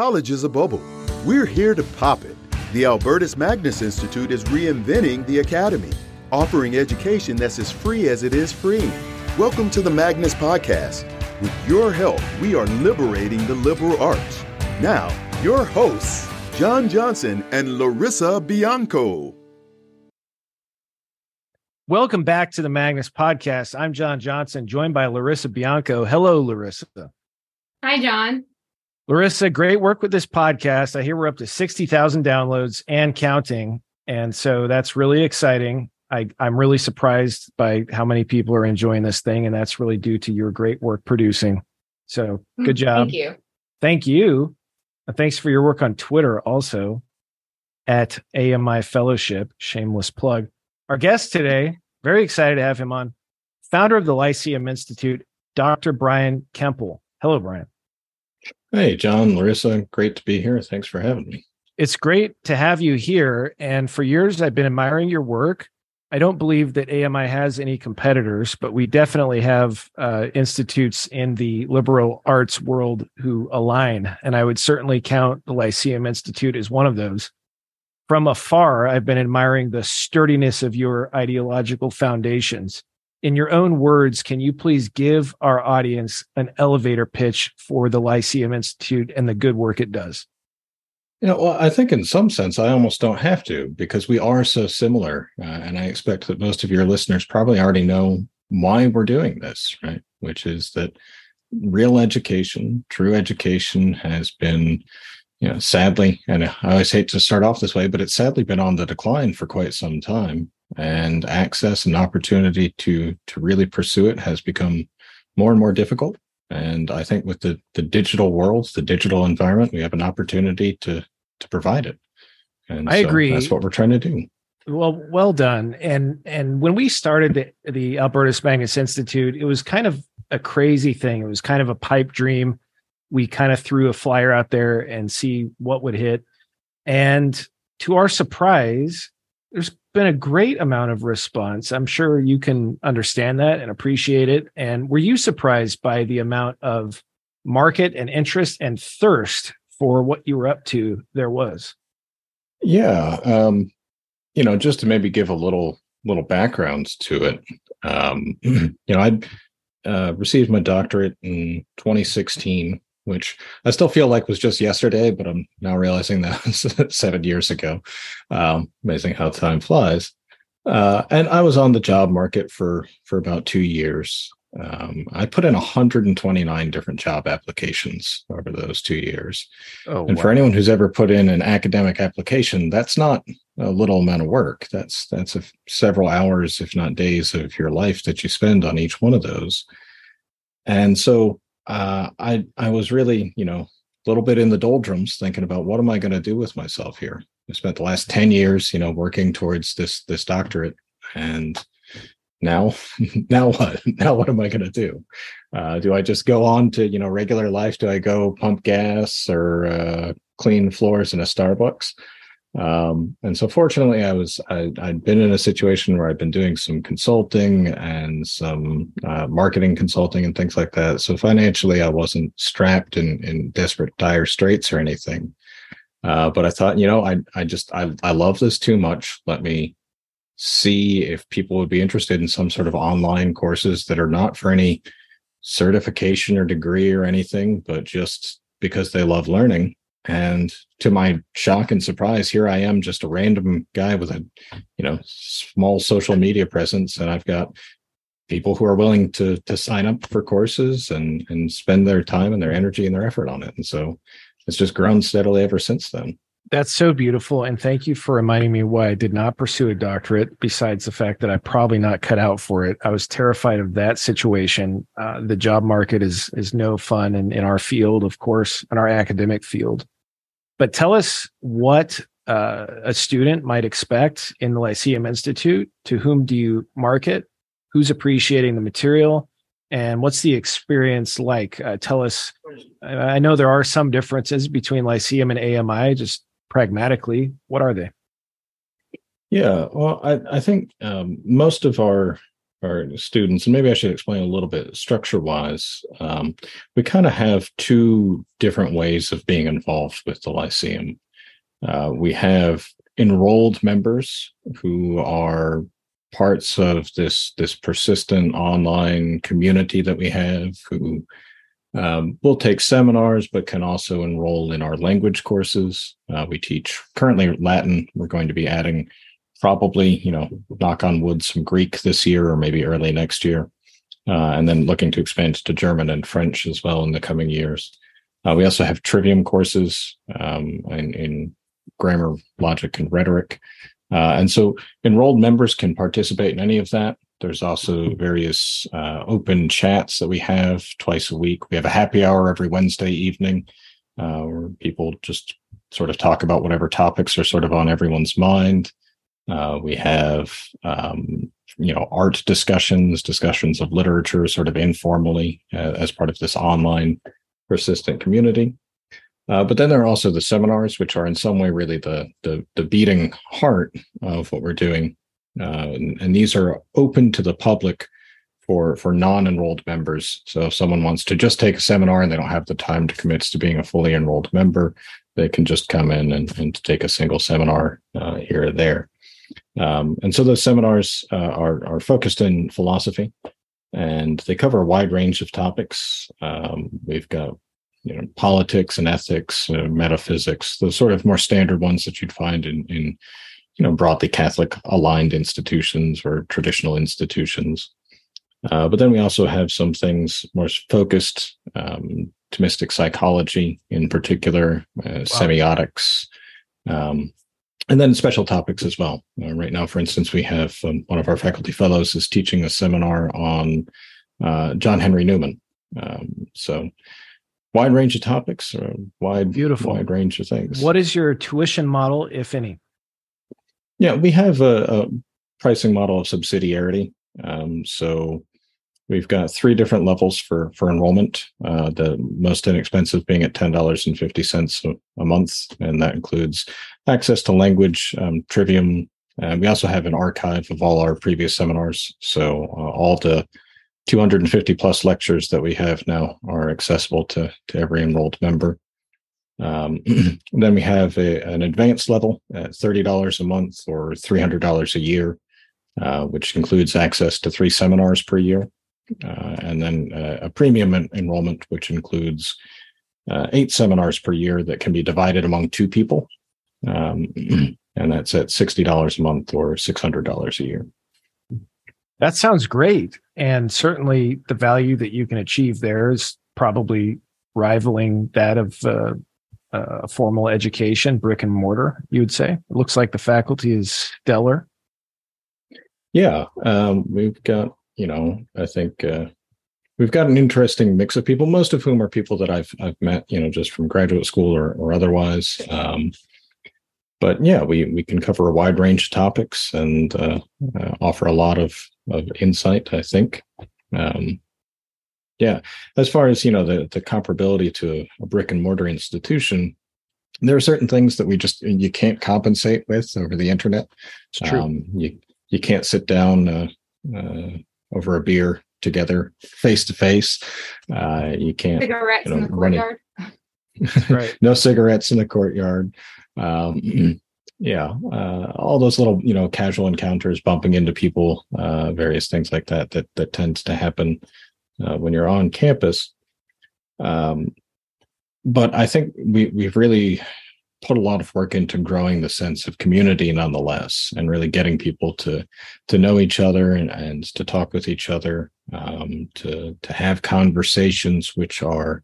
college is a bubble. We're here to pop it. The Albertus Magnus Institute is reinventing the academy, offering education that's as free as it is free. Welcome to the Magnus Podcast. With your help, we are liberating the liberal arts. Now, your hosts, John Johnson and Larissa Bianco. Welcome back to the Magnus Podcast. I'm John Johnson, joined by Larissa Bianco. Hello, Larissa. Hi, John. Larissa, great work with this podcast. I hear we're up to 60,000 downloads and counting. And so that's really exciting. I, I'm really surprised by how many people are enjoying this thing. And that's really due to your great work producing. So hmm, good job. Thank you. Thank you. And thanks for your work on Twitter also at AMI Fellowship. Shameless plug. Our guest today, very excited to have him on, founder of the Lyceum Institute, Dr. Brian Kemple. Hello, Brian. Hey, John, Larissa, great to be here. Thanks for having me. It's great to have you here. And for years, I've been admiring your work. I don't believe that AMI has any competitors, but we definitely have uh, institutes in the liberal arts world who align. And I would certainly count the Lyceum Institute as one of those. From afar, I've been admiring the sturdiness of your ideological foundations in your own words, can you please give our audience an elevator pitch for the Lyceum Institute and the good work it does? You know, well, I think in some sense, I almost don't have to because we are so similar. Uh, and I expect that most of your listeners probably already know why we're doing this, right? Which is that real education, true education has been, you know, sadly, and I always hate to start off this way, but it's sadly been on the decline for quite some time and access and opportunity to to really pursue it has become more and more difficult. And i think with the the digital world the digital environment we have an opportunity to to provide it. And i so agree. that's what we're trying to do. Well well done. And and when we started the, the albertus magnus institute it was kind of a crazy thing. It was kind of a pipe dream. We kind of threw a flyer out there and see what would hit. And to our surprise there's been a great amount of response. I'm sure you can understand that and appreciate it. And were you surprised by the amount of market and interest and thirst for what you were up to there was? Yeah. Um, you know, just to maybe give a little little background to it. Um, you know, I uh, received my doctorate in 2016 which I still feel like was just yesterday, but I'm now realizing that was seven years ago. Um, amazing how time flies. Uh, and I was on the job market for for about two years. Um, I put in 129 different job applications over those two years. Oh, and wow. for anyone who's ever put in an academic application, that's not a little amount of work. That's that's a, several hours, if not days, of your life that you spend on each one of those. And so uh, I I was really you know a little bit in the doldrums, thinking about what am I going to do with myself here. I spent the last ten years, you know, working towards this this doctorate, and now now what? Now what am i going to do? Uh, do i just go on to you know regular life? Do i go pump gas or uh, clean floors in a starbucks um, and so fortunately i was I, had been in a situation where i'd been doing some consulting and some uh, marketing consulting and things like that. So financially i wasn't strapped in in desperate dire straits or anything. Uh, but i thought you know i i just i, I love this too much. Let me see if people would be interested in some sort of online courses that are not for any certification or degree or anything but just because they love learning and to my shock and surprise here i am just a random guy with a you know small social media presence. And i've got people who are willing to to sign up for courses and and spend their time and their energy and their effort on it. And so it's just grown steadily ever since then that's so beautiful and thank you for reminding me why i did not pursue a doctorate besides the fact that i probably not cut out for it i was terrified of that situation uh, the job market is is no fun in, in our field of course in our academic field but tell us what uh, a student might expect in the Lyceum Institute. To whom do you market? Who's appreciating the material? And what's the experience like? Uh, tell us. I know there are some differences between Lyceum and AMI, just pragmatically. What are they? Yeah, well, I, I think um, most of our our students, and maybe I should explain a little bit structure wise. Um, we kind of have two different ways of being involved with the Lyceum. Uh, we have enrolled members who are parts of this this persistent online community that we have who um, will take seminars but can also enroll in our language courses. Uh, we teach currently latin. We're going to be adding probably you know knock on wood some greek this year or maybe early next year. Uh, and then looking to expand to german and french as well in the coming years. Uh, we also have trivium courses um, in, in grammar logic and rhetoric. Uh, and so enrolled members can participate in any of that. There's also various uh, open chats that we have twice a week. We have a happy hour every Wednesday evening uh, where people just sort of talk about whatever topics are sort of on everyone's mind. Uh, we have, um, you know, art discussions, discussions of literature, sort of informally uh, as part of this online persistent community. Uh, but then there are also the seminars, which are in some way really the the, the beating heart of what we're doing, uh, and, and, these are open to the public for for non-enrolled members. So if someone wants to just take a seminar and they don't have the time to commit to being a fully enrolled member, they can just come in and, and take a single seminar uh, here or there. Um, and so those seminars uh, are are focused in philosophy, and they cover a wide range of topics. Um, we've got you know politics and ethics, uh, metaphysics, the sort of more standard ones that you'd find in in you know broadly Catholic aligned institutions or traditional institutions. Uh, but then we also have some things more focused, um, Thomistic psychology in particular, uh, wow. semiotics, um, and then special topics as well. Uh, right now, for instance, we have um, one of our faculty fellows is teaching a seminar on uh, John Henry Newman. Um, so wide range of topics or wide beautiful wide range of things what is your tuition model if any yeah we have a, a pricing model of subsidiarity. Um, so we've got three different levels for for enrollment uh, the most inexpensive being at $10.50 a, a month and that includes access to language um, trivium. And we also have an archive of all our previous seminars. So uh, all the 250 plus lectures that we have now are accessible to, to every enrolled member. Um, then we have a, an advanced level at $30 a month or $300 a year, uh, which includes access to three seminars per year. Uh, and then uh, a premium en- enrollment, which includes uh, eight seminars per year that can be divided among two people. Um, and that's at $60 a month or $600 a year. That sounds great. And certainly the value that you can achieve there is probably rivaling that of uh, uh, formal education, brick and mortar, you would say. It looks like the faculty is stellar. Yeah. Um, we've got, you know, I think uh, we've got an interesting mix of people, most of whom are people that I've, I've met, you know, just from graduate school or, or otherwise. Um, but yeah, we we can cover a wide range of topics and uh, uh, offer a lot of of insight. I think. Um, yeah, as far as you know, the the comparability to a brick and mortar institution, there are certain things that we just you can't compensate with over the internet. It's true. Um, you you can't sit down uh, uh over a beer together face to face. You can't cigarettes you know, in the courtyard. right. no cigarettes in the courtyard. Um, yeah, uh, all those little you know casual encounters, bumping into people, uh, various things like that that that tends to happen uh, when you're on campus. Um, but I think we we've really put a lot of work into growing the sense of community nonetheless and really getting people to to know each other and, and to talk with each other um, to to have conversations which are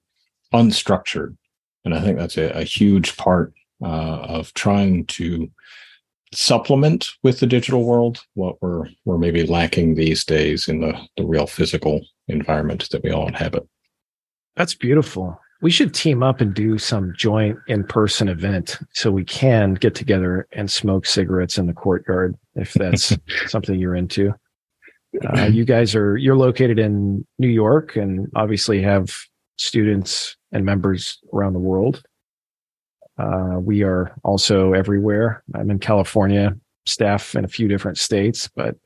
unstructured and i think that's a, a huge part uh, of trying to supplement with the digital world what we're we're maybe lacking these days in the the real physical environment that we all inhabit. That's beautiful. We should team up and do some joint in-person event so we can get together and smoke cigarettes in the courtyard if that's something you're into. Uh, you guys are you're located in New York and obviously have students and members around the world. Uh, we are also everywhere. I'm in California, staff in a few different states, but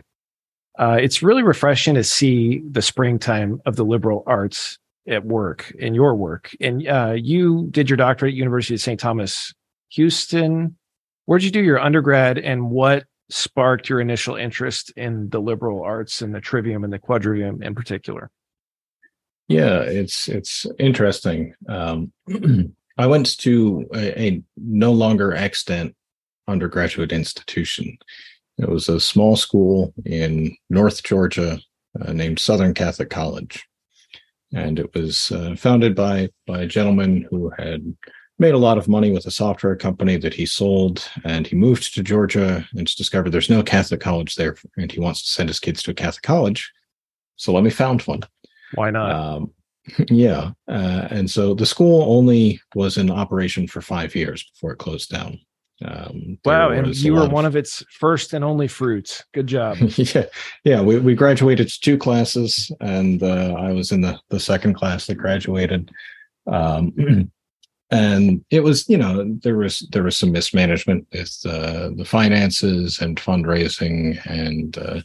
Uh, it's really refreshing to see the springtime of the liberal arts at work in your work. And uh, you did your doctorate at University of St. Thomas, Houston. Where'd you do your undergrad, and what sparked your initial interest in the liberal arts and the trivium and the quadrivium in particular? Yeah, it's it's interesting. Um, I went to a, a, no longer extant undergraduate institution. It was a small school in North Georgia uh, named Southern Catholic College, and it was uh, founded by by a gentleman who had made a lot of money with a software company that he sold and he moved to georgia and discovered there's no catholic college there and he wants to send his kids to a catholic college. So let me found one. Why not? Um, yeah uh, and so the school only was in operation for five years before it closed down um, wow and you were one of... of its first and only fruits. Good job. Yeah yeah we, we graduated two classes and uh, i was in the the second class that graduated. Um, and it was you know there was there was some mismanagement with uh, the finances and fundraising and uh,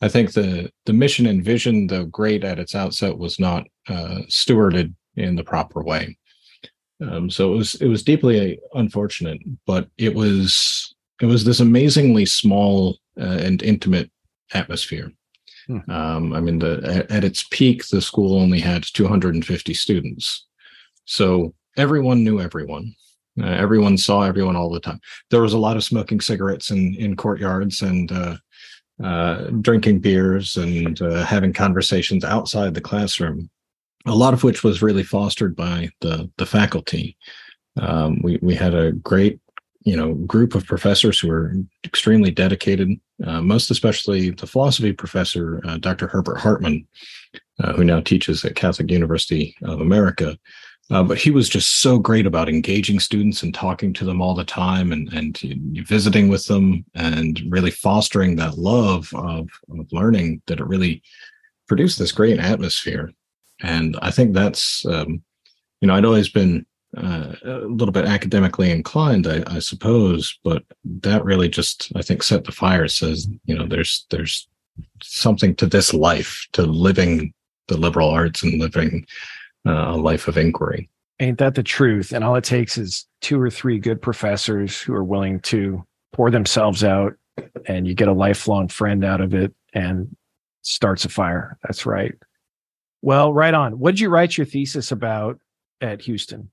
i think the the mission and vision though great at its outset was not uh, stewarded in the proper way um, so it was it was deeply unfortunate but it was it was this amazingly small uh, and intimate atmosphere hmm. um, i mean the at, at its peak the school only had 250 students so everyone knew everyone. Uh, everyone saw everyone all the time. There was a lot of smoking cigarettes in in courtyards and uh, uh, drinking beers and uh, having conversations outside the classroom. A lot of which was really fostered by the the faculty. Um, we we had a great you know group of professors who were extremely dedicated. Uh, most especially the philosophy professor, uh, Dr. Herbert Hartman, who now teaches at Catholic University of America. Uh, but he was just so great about engaging students and talking to them all the time and, and visiting with them and really fostering that love of, of learning that it really produced this great atmosphere. And I think that's, um, you know, I'd always been uh, a little bit academically inclined, I, I, suppose, but that really just, I think, set the fire. Says, you know, there's there's something to this life, to living the liberal arts and living uh, a life of inquiry. Ain't that the truth? And all it takes is two or three good professors who are willing to pour themselves out, and you get a lifelong friend out of it and starts a fire. That's right. Well, right on. What did you write your thesis about at Houston?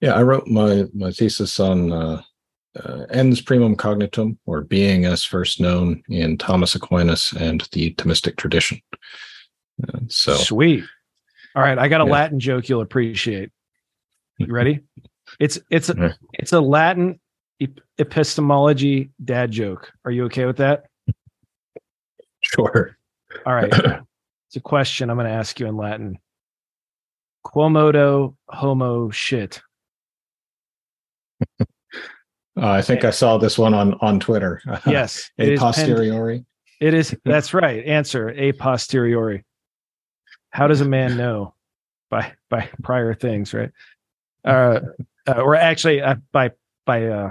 Yeah, I wrote my my thesis on uh, uh, ens primum cognitum, or being as first known in Thomas Aquinas and the Thomistic tradition. Uh, so sweet. All right, I got a yeah. Latin joke you'll appreciate. You ready? It's it's a it's a Latin epistemology dad joke. Are you okay with that? Sure. All right. it's a question I'm going to ask you in Latin. Quomodo homo shit. Uh, I think I saw this one on on Twitter. Yes, a posteriori. it is. That's right. Answer a posteriori how does a man know by by prior things right uh, uh or actually uh, by by uh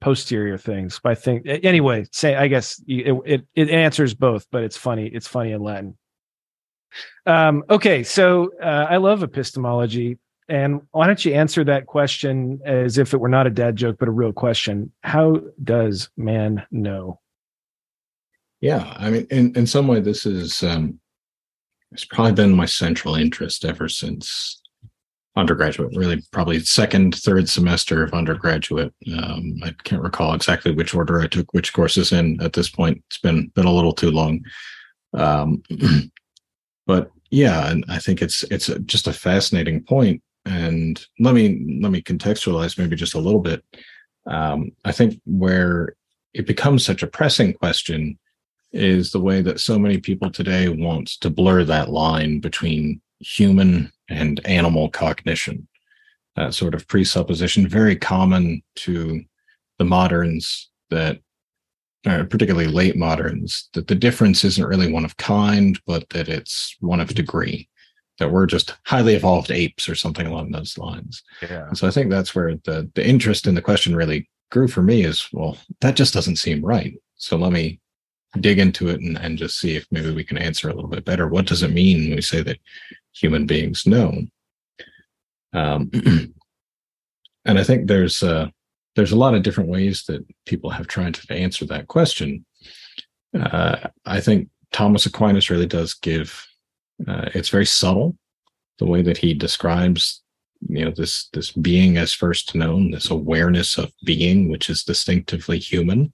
posterior things by thing anyway say i guess it, it it answers both but it's funny it's funny in latin um okay so uh, i love epistemology and why don't you answer that question as if it were not a dad joke but a real question. How does man know? Yeah i mean in in some way this is um it's probably been my central interest ever since undergraduate really probably second third semester of undergraduate. Um, i can't recall exactly which order i took which courses in at this point. It's been been a little too long. Um, but yeah and i think it's it's just a fascinating point and let me let me contextualize maybe just a little bit um, i think where it becomes such a pressing question is the way that so many people today want to blur that line between human and animal cognition. That sort of presupposition, very common to the moderns that, uh, particularly late moderns, that the difference isn't really one of kind, but that it's one of degree. That we're just highly evolved apes or something along those lines. Yeah. And so I think that's where the the interest in the question really grew for me is well, that just doesn't seem right. So let me dig into it and, and just see if maybe we can answer a little bit better. What does it mean when we say that human beings know? Um, and I think there's uh, there's a lot of different ways that people have tried to answer that question. Uh, I think Thomas Aquinas really does give. Uh, it's very subtle, the way that he describes, you know, this this being as first known, this awareness of being, which is distinctively human.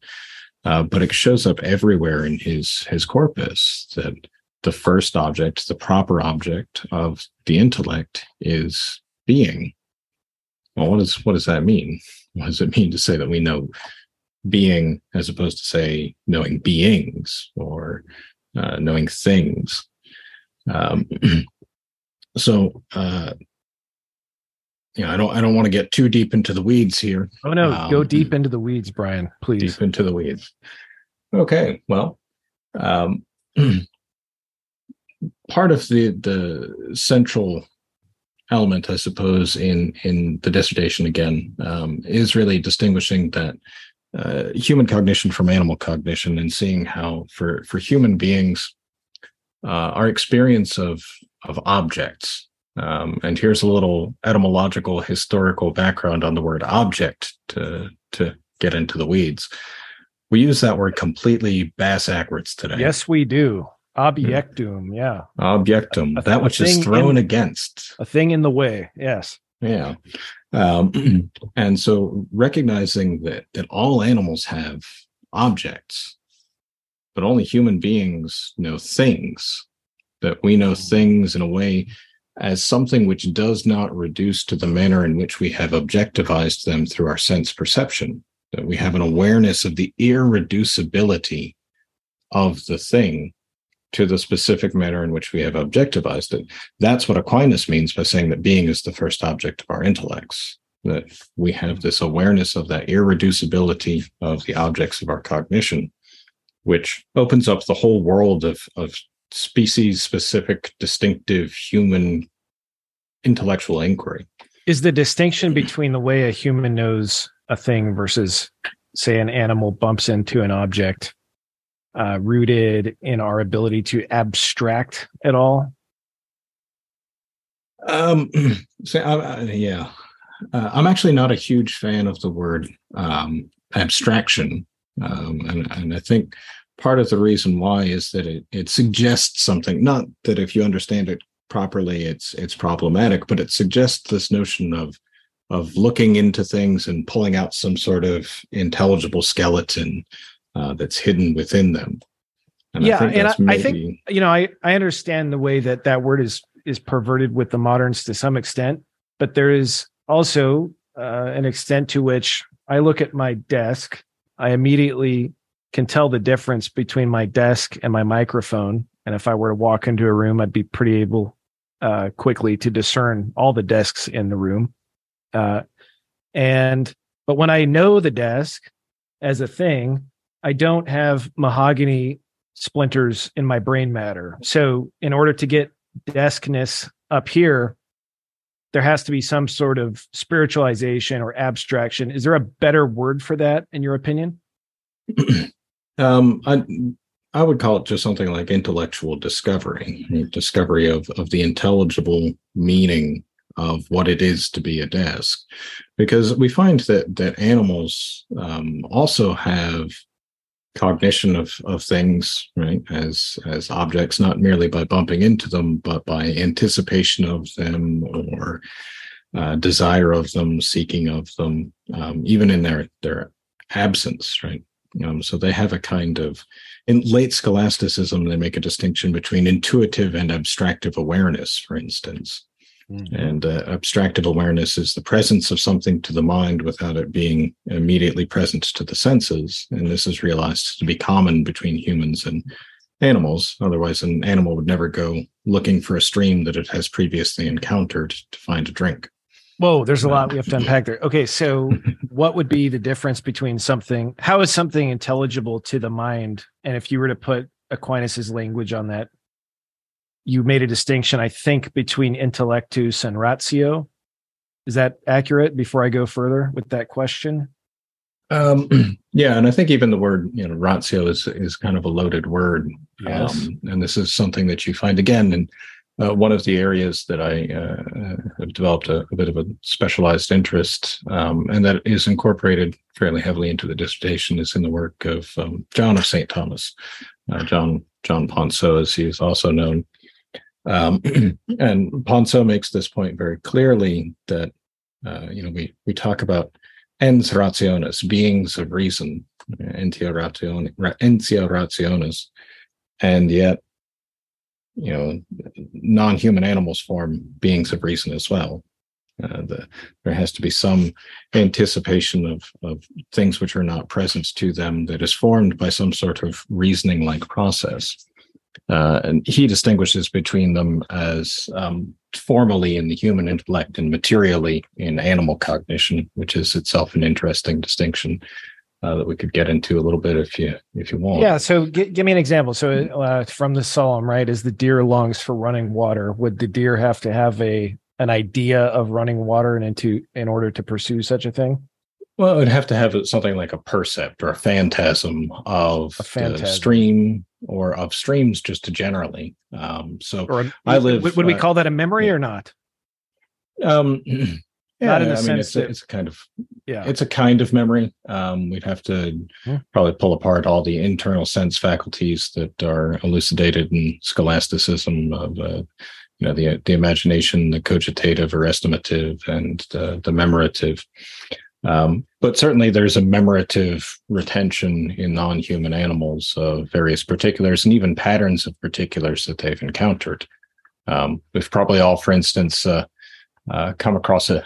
Uh, but it shows up everywhere in his his corpus that the first object, the proper object of the intellect, is being. Well, what does what does that mean? What does it mean to say that we know being as opposed to say knowing beings or uh, knowing things? Um, so, uh, yeah, I don't I don't want to get too deep into the weeds here. Oh no, um, go deep into the weeds, Brian. Please. Deep into the weeds. Okay, well, um, part of the the central element, I suppose, in in the dissertation again um, is really distinguishing that uh, human cognition from animal cognition and seeing how for for human beings uh, our experience of of objects um, and here's a little etymological historical background on the word object to to get into the weeds. We use that word completely bass backwards today. Yes we do Objectum, yeah. Objectum, a, a, that which is thrown in, against. A thing in the way, yes. Yeah. Um, and so recognizing that that all animals have objects, but only human beings know things, that we know things in a way as something which does not reduce to the manner in which we have objectivized them through our sense perception, that we have an awareness of the irreducibility of the thing to the specific manner in which we have objectivized it. That's what Aquinas means by saying that being is the first object of our intellects, that we have this awareness of that irreducibility of the objects of our cognition, which opens up the whole world of, of species specific, distinctive human intellectual inquiry. Is the distinction between the way a human knows a thing versus, say, an animal bumps into an object uh, rooted in our ability to abstract at all? Um, so, uh, yeah, uh, I'm actually not a huge fan of the word um, abstraction, um, and, and I think part of the reason why is that it it suggests something. Not that if you understand it properly, it's it's problematic, but it suggests this notion of of looking into things and pulling out some sort of intelligible skeleton uh, that's hidden within them. And yeah, I and I, maybe... I, think you know I I understand the way that that word is is perverted with the moderns to some extent, but there is also uh, an extent to which I look at my desk, I immediately can tell the difference between my desk and my microphone. And if I were to walk into a room, I'd be pretty able uh, quickly to discern all the desks in the room. Uh, and but when I know the desk as a thing, I don't have mahogany splinters in my brain matter. So, in order to get deskness up here, there has to be some sort of spiritualization or abstraction. Is there a better word for that, in your opinion? um, I I would call it just something like intellectual discovery, discovery of of the intelligible meaning of what it is to be a desk, because we find that that animals um, also have cognition of of things right as as objects not merely by bumping into them but by anticipation of them or uh, desire of them seeking of them um, even in their their absence right? Um, so they have a kind of in late scholasticism they make a distinction between intuitive and abstractive awareness for instance Mm-hmm. And uh, abstractive awareness is the presence of something to the mind without it being immediately present to the senses. And this is realized to be common between humans and animals. Otherwise, an animal would never go looking for a stream that it has previously encountered to find a drink. Whoa, there's a lot we have to unpack there. Okay, so what would be the difference between something? How is something intelligible to the mind? And if you were to put Aquinas's language on that, you made a distinction, I think, between intellectus and ratio. Is that accurate before I go further with that question? Um, yeah, and I think even the word you know ratio is is kind of a loaded word. Yes. Um, and this is something that you find again in uh, one of the areas that I uh, have developed a, a, bit of a specialized interest, um, and that is incorporated fairly heavily into the dissertation, is in the work of um, John of St. Thomas, uh, John John Poinsot, as he is also known. Um, and Poinsot makes this point very clearly that uh, you know we we talk about ens rationis, beings of reason, entia rationis, and yet you know non-human animals form beings of reason as well. Uh, the, there has to be some anticipation of, of things which are not present to them that is formed by some sort of reasoning like process uh, and he distinguishes between them as um, formally in the human intellect and materially in animal cognition which is itself an interesting distinction uh, that we could get into a little bit if you if you want. Yeah. So g- give me an example. So uh, from the psalm, right, as the deer longs for running water, would the deer have to have a an idea of running water and into in order to pursue such a thing? Well, it would have to have something like a percept or a phantasm of a phantasm. stream or of streams just generally. Um, so or I live. Would, would we uh, call that a memory yeah. or not? Um, Yeah, Not in the I sense mean, it's, that, a, it's a kind of yeah, it's a kind of memory. Um, we'd have to hmm. probably pull apart all the internal sense faculties that are elucidated in scholasticism of uh, you know the the imagination, the cogitative or estimative, and the, the memorative. Um, but certainly, there's a memorative retention in non-human animals of various particulars and even patterns of particulars that they've encountered. Um, we've probably all, for instance, uh, uh, come across a,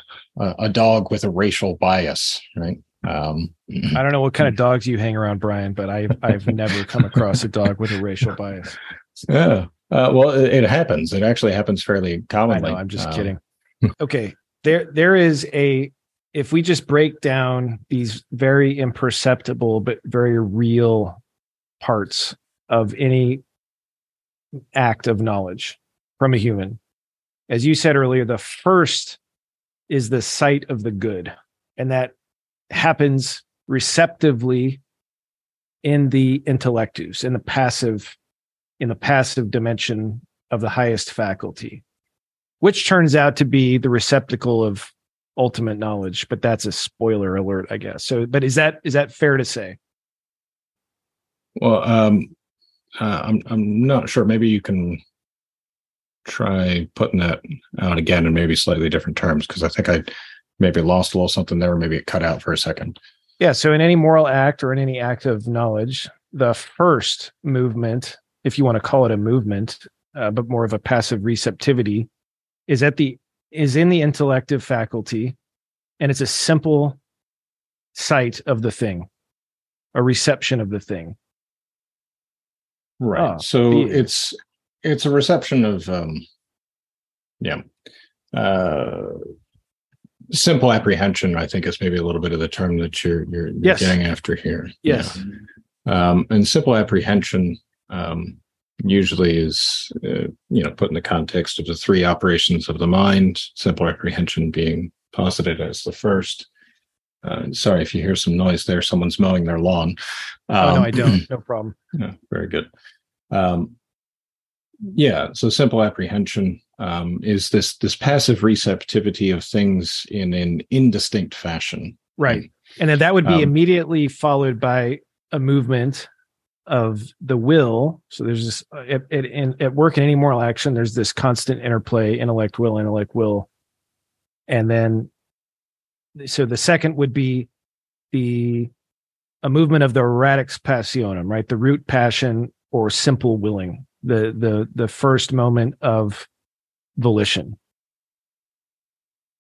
a dog with a racial bias, right? Um, I don't know what kind of dogs you hang around, Brian, but I've I've never come across a dog with a racial bias. Yeah, uh, well, it, it, happens. It actually happens fairly commonly. I know, I'm just um, kidding. okay, there there is a if we just break down these very imperceptible but very real parts of any act of knowledge from a human as you said earlier, the first is the sight of the good, and that happens receptively in the intellectus, in the passive, in the passive dimension of the highest faculty, which turns out to be the receptacle of ultimate knowledge. But that's a spoiler alert, I guess. So, but is that is that fair to say? Well, um, uh, I'm I'm not sure. Maybe you can try putting that out again in maybe slightly different terms because I think I maybe lost a little something there, or maybe it cut out for a second. Yeah. So in any moral act or in any act of knowledge, the first movement, if you want to call it a movement, uh, but more of a passive receptivity, is at the is in the intellective faculty, and it's a simple sight of the thing, a reception of the thing. Right. Oh, so it's it's a reception of um yeah uh simple apprehension i think is maybe a little bit of the term that you're you're, you're yes. getting after here yes yeah. um and simple apprehension um usually is uh, you know put in the context of the three operations of the mind simple apprehension being posited as the first. Uh, sorry if you hear some noise there. Someone's mowing their lawn. Um, oh no i don't. No problem. Yeah very good. Um, yeah so simple apprehension um, is this this passive receptivity of things in an indistinct fashion. Right. And then that would be um, immediately followed by a movement of the will. So there's this uh, at, at, at work in any moral action there's this constant interplay intellect will intellect will. And then so the second would be the a movement of the radix passionum right? The root passion or simple willing. The the the first moment of volition.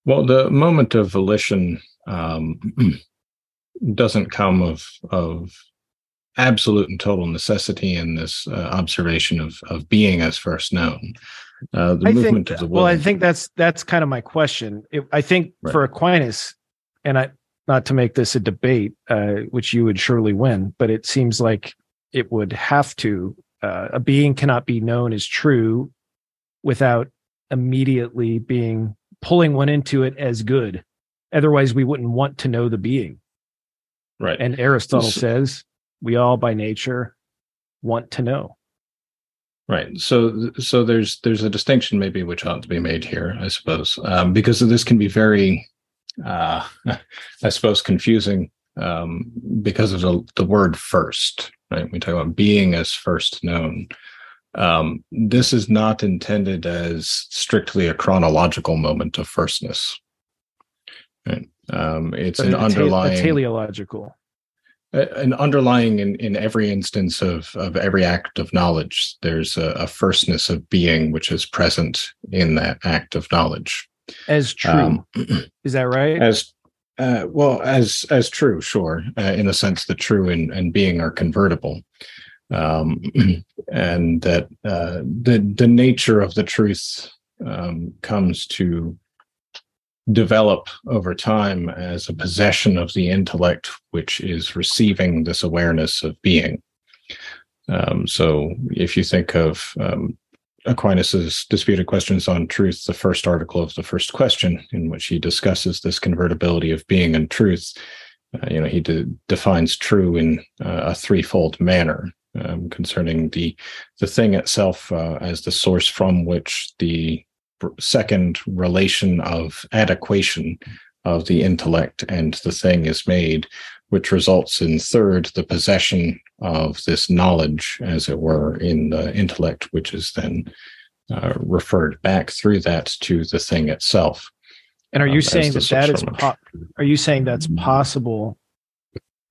Well the moment of volition um, doesn't come of of absolute and total necessity in this uh, observation of of being as first known uh, the I movement think, of the world. well i think that's that's kind of my question it, i think right. for aquinas and i not to make this a debate uh, which you would surely win but it seems like it would have to uh, a being cannot be known as true without immediately being pulling one into it as good. Otherwise, we wouldn't want to know the being. Right. And Aristotle So- says we all by nature want to know. Right. So so there's there's a distinction maybe which ought to be made here, I suppose, um, because this can be very, uh, I suppose, confusing um, because of the the word first. Right. We talk about being as first known. Um, this is not intended as strictly a chronological moment of firstness. Right. Um, it's But an a underlying a teleological. A- an underlying in, in every instance of, of every act of knowledge there's a, a firstness of being which is present in that act of knowledge As true. Um, Is that right? as uh, well as as true sure uh, in the sense that true and, and being are convertible um, and that uh, the the nature of the truth um, comes to develop over time as a possession of the intellect which is receiving this awareness of being um, so if you think of um, Aquinas's disputed questions on truth, the first article of the first question, in which he discusses this convertibility of being and truth. Uh, you know, he de- defines true in uh, a threefold manner um, concerning the the thing itself uh, as the source from which the second relation of adequation of the intellect and the thing is made, which results in third the possession of this knowledge, as it were, in the intellect, which is then uh, referred back through that to the thing itself. And are um, you as saying that that is po- are you saying that's possible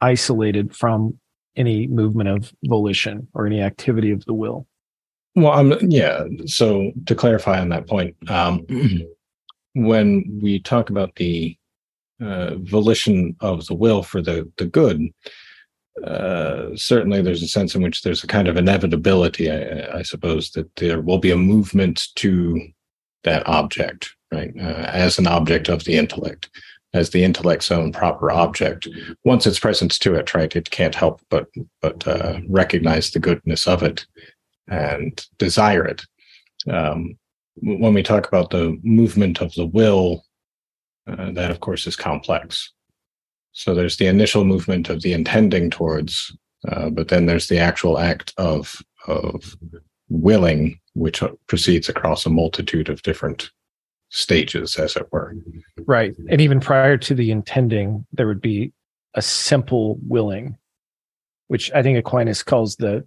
isolated from any movement of volition or any activity of the will? Well, um, yeah. So to clarify on that point, um, when we talk about the uh, volition of the will for the the good, uh, certainly there's a sense in which there's a kind of inevitability, I, I suppose, that there will be a movement to that object, right, uh, as an object of the intellect, as the intellect's own proper object. Once its presence to it, right, it can't help but but uh, recognize the goodness of it and desire it. Um, when we talk about the movement of the will, uh, that of course is complex. So there's the initial movement of the intending towards, uh, but then there's the actual act of of willing, which proceeds across a multitude of different stages, as it were. Right. And even prior to the intending, there would be a simple willing, which I think Aquinas calls the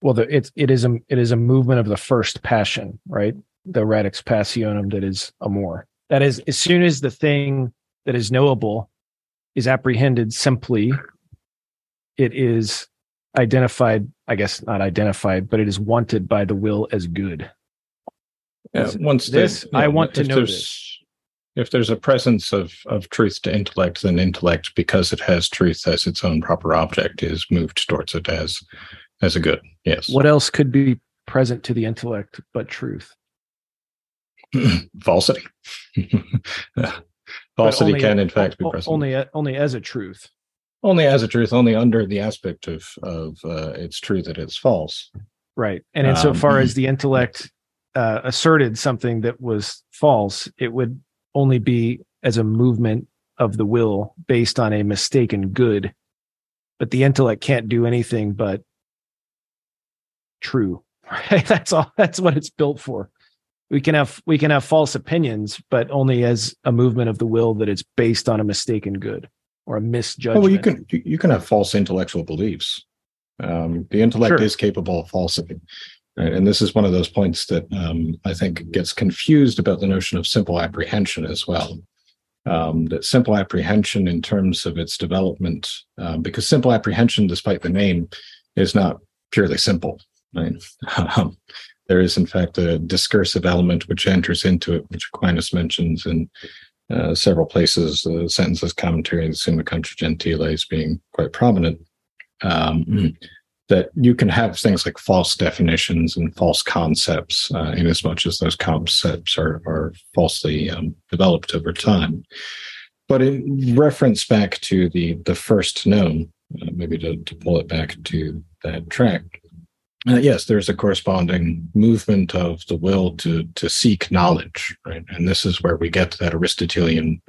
well, the it's it is a it is a movement of the first passion, right? The radix passionum that is amor. That is, as soon as the thing that is knowable is apprehended simply, it is identified, I guess not identified, but it is wanted by the will as good. Yeah, once the- this- I want to know this. If there's a presence of of truth to intellect, then intellect, because it has truth as its own proper object, is moved towards it as as a good. Yes. What else could be present to the intellect but truth? falsity. Falsity can, in fact, be present Only only as a truth. only as a truth, only under the aspect of of uh, it's true that it's false. Right. And insofar Um, as the intellect uh, asserted something that was false, it would only be as a movement of the will based on a mistaken good. But the intellect can't do anything but true. Right? That's all that's what it's built for. We can have we can have false opinions, but only as a movement of the will that it's based on a mistaken good or a misjudgment. well, you can you, can have false intellectual beliefs. Um, the intellect Sure. is capable of falsity, and this is one of those points that um, I think gets confused about the notion of simple apprehension as well. Um, that simple apprehension, in terms of its development, um, because simple apprehension, despite the name, is not purely simple. Right? Um, there is, in fact, a discursive element which enters into it, which Aquinas mentions in uh, several places, the sentences commentary and Summa Contra is being quite prominent, um, that you can have things like false definitions and false concepts, uh, in as much as those concepts are, are falsely um, developed over time. But in reference back to the the first known, uh, maybe to, to pull it back to that track, uh, yes, there's a corresponding movement of the will to to seek knowledge, right? And this is where we get that Aristotelian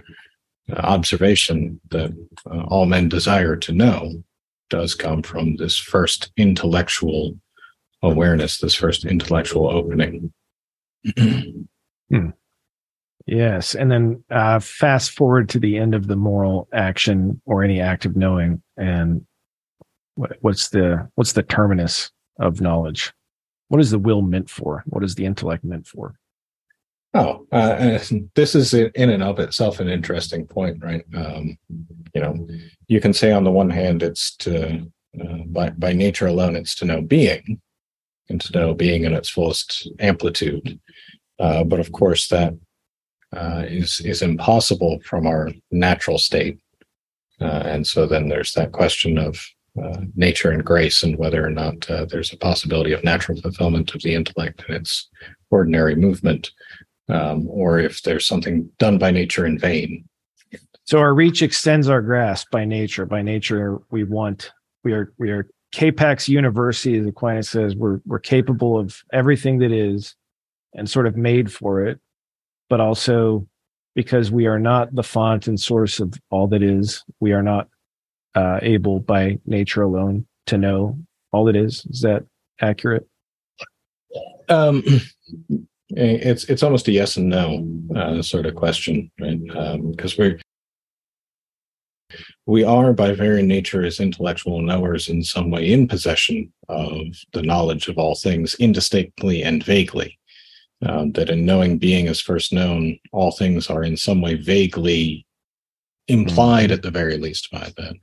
observation that uh, all men desire to know does come from this first intellectual awareness, this first intellectual opening. hmm. Yes, and then uh, fast forward to the end of the moral action or any act of knowing, and what, what's the what's the terminus of knowledge? What is the will meant for? What is the intellect meant for? Oh, uh, this is in and of itself an interesting point, right? Um, you know, you can say on the one hand, it's to uh, by by nature alone, it's to know being, and to know being in its fullest amplitude. Uh, but of course, that uh, is is impossible from our natural state, uh, and so then there's that question of uh, nature and grace, and whether or not there's a possibility of natural fulfillment of the intellect in its ordinary movement um, or if there's something done by nature in vain. So our reach extends our grasp by nature. By nature, we want we are we are capax universi, as Aquinas says, we're we're capable of everything that is, and sort of made for it, but also because we are not the font and source of all that is, we are not uh, able by nature alone to know all it is. Is that accurate? Um, it's it's almost a yes and no uh, sort of question, right? Because um, we're we are by very nature as intellectual knowers in some way in possession of the knowledge of all things indistinctly and vaguely. Um, that in knowing being is first known, all things are in some way vaguely implied mm-hmm. at the very least by that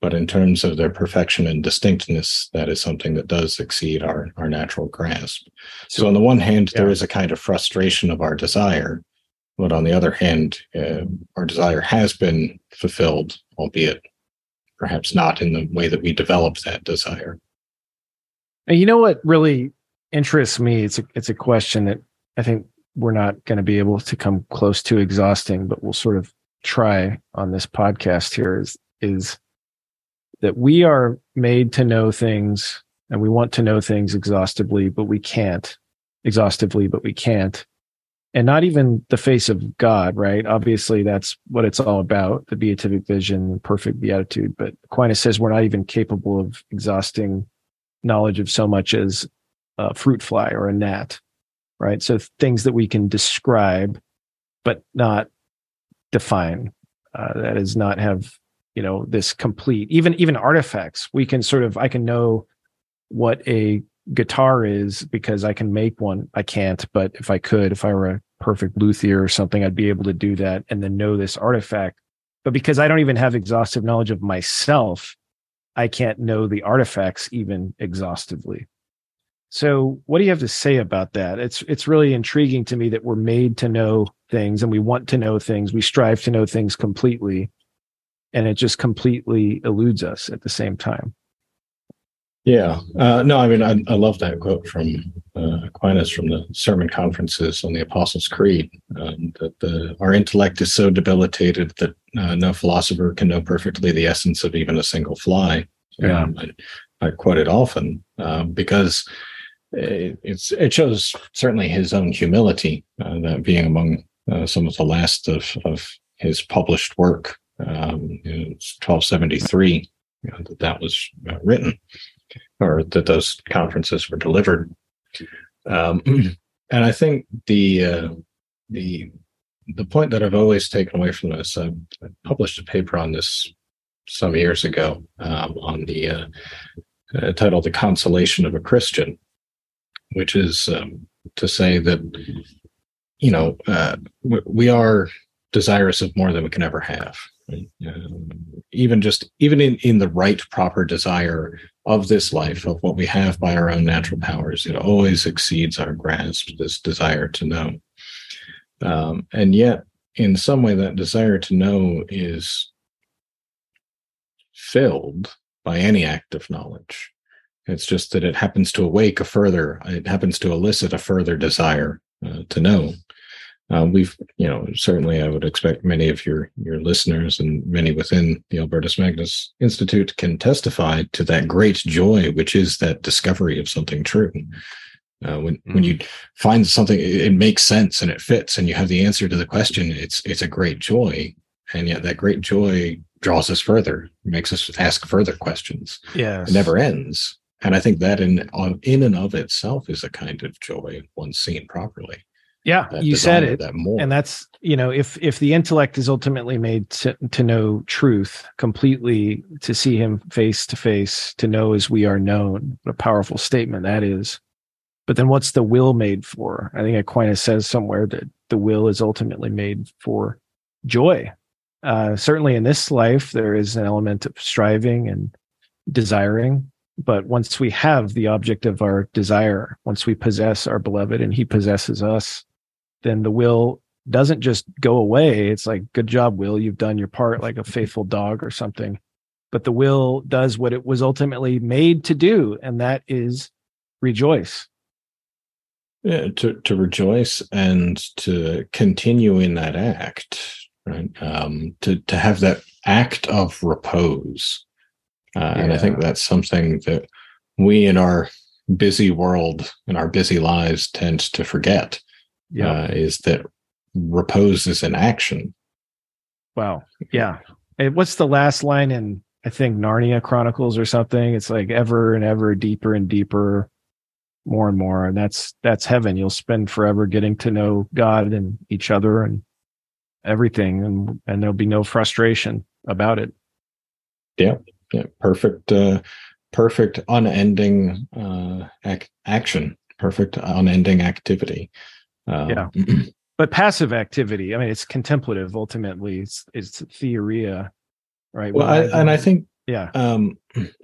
but in terms of their perfection and distinctness, that is something that does exceed our, our natural grasp. So, on the one hand, yeah. there is a kind of frustration of our desire, but on the other hand, uh, our desire has been fulfilled, albeit perhaps not in the way that we developed that desire. And you know what really interests me? It's a it's a question that I think we're not going to be able to come close to exhausting, but we'll sort of try on this podcast here. Is is that we are made to know things and we want to know things exhaustively, but we can't exhaustively, but we can't. And not even the face of God, right? Obviously, that's what it's all about the beatific vision, perfect beatitude. But Aquinas says we're not even capable of exhausting knowledge of so much as a fruit fly or a gnat, right? So things that we can describe, but not define. Uh, that is not have you know this complete even even artifacts. We can sort of i can know what a guitar is because i can make one. I can't but if i could if i were a perfect luthier or something i'd be able to do that and then know this artifact. But because i don't even have exhaustive knowledge of myself i can't know the artifacts even exhaustively so what do you have to say about that it's it's really intriguing to me that we're made to know things and we want to know things we strive to know things completely and it just completely eludes us at the same time. Yeah, uh, no, I mean, I, I love that quote from uh, Aquinas from the sermon conferences on the Apostles' Creed um, that the, our intellect is so debilitated that uh, no philosopher can know perfectly the essence of even a single fly. Yeah, um, I, I, quote it often um, because it's it shows certainly his own humility uh, that being among uh, some of the last of of his published work um, it's 1273 you know, that that was uh, written or that those conferences were delivered. Um, and I think the uh, the the point that I've always taken away from this, I, I published a paper on this some years ago um, on the uh, uh, titled "The Consolation of a Christian," which is um, to say that you know uh, we are desirous of more than we can ever have. Even just even in in the right proper desire of this life of what we have by our own natural powers it always exceeds our grasp this desire to know. Um, and yet in some way that desire to know is filled by any act of knowledge it's just that it happens to awake a further it happens to elicit a further desire uh, to know uh, we've, you know, certainly I would expect many of your your listeners and many within the Albertus Magnus Institute can testify to that great joy, which is that discovery of something true. Uh, when mm-hmm. when you find something, it, it, makes sense and it fits, and you have the answer to the question. It's it's a great joy. and yet that great joy draws us further, makes us ask further questions. Yeah, It never ends. And I think that in on, in and of itself is a kind of joy once seen properly. Yeah, That you said it. That more. and that's you know if if the intellect is ultimately made to, to know truth completely to see him face to face to know as we are known what a powerful statement that is but then what's the will made for i think aquinas says somewhere that the will is ultimately made for joy uh, certainly in this life there is an element of striving and desiring but once we have the object of our desire once we possess our beloved and he possesses us then the will doesn't just go away. It's like, good job, Will. You've done your part like a faithful dog or something. But the will does what it was ultimately made to do, and that is rejoice. yeah, to to rejoice and to continue in that act, right? Um, to to have that act of repose, uh, and I think that's something that we in our busy world in our busy lives tend to forget. Uh, is that repose is an action. wow. Yeah. And what's the last line in, I think, Narnia Chronicles or something? It's like ever and ever deeper and deeper, more and more. And that's, that's heaven. You'll spend forever getting to know God and each other and everything. And, and there'll be no frustration about it. Yeah, perfect, uh, perfect, unending uh, ac- action, perfect, unending activity. Um, Yeah. but passive activity i mean it's contemplative ultimately it's it's theoria right Well, I, and I think yeah um,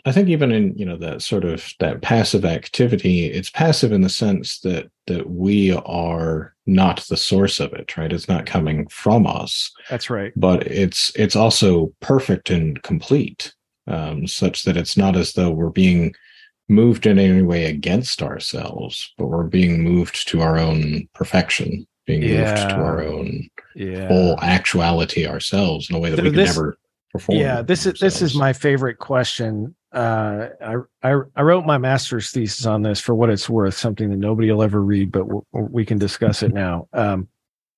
I think even in you know that sort of that passive activity, it's passive in the sense that that we are not the source of it, right? It's not coming from us, that's right but it's it's also perfect and complete, um, such that it's not as though we're being moved in any way against ourselves, but we're being moved to our own perfection, being moved to our own yeah. full actuality ourselves in a way that So we could this- never perform. yeah this is this is my favorite question. Uh I, I i wrote my master's thesis on this for what it's worth something that nobody will ever read but w- we can discuss it now. Um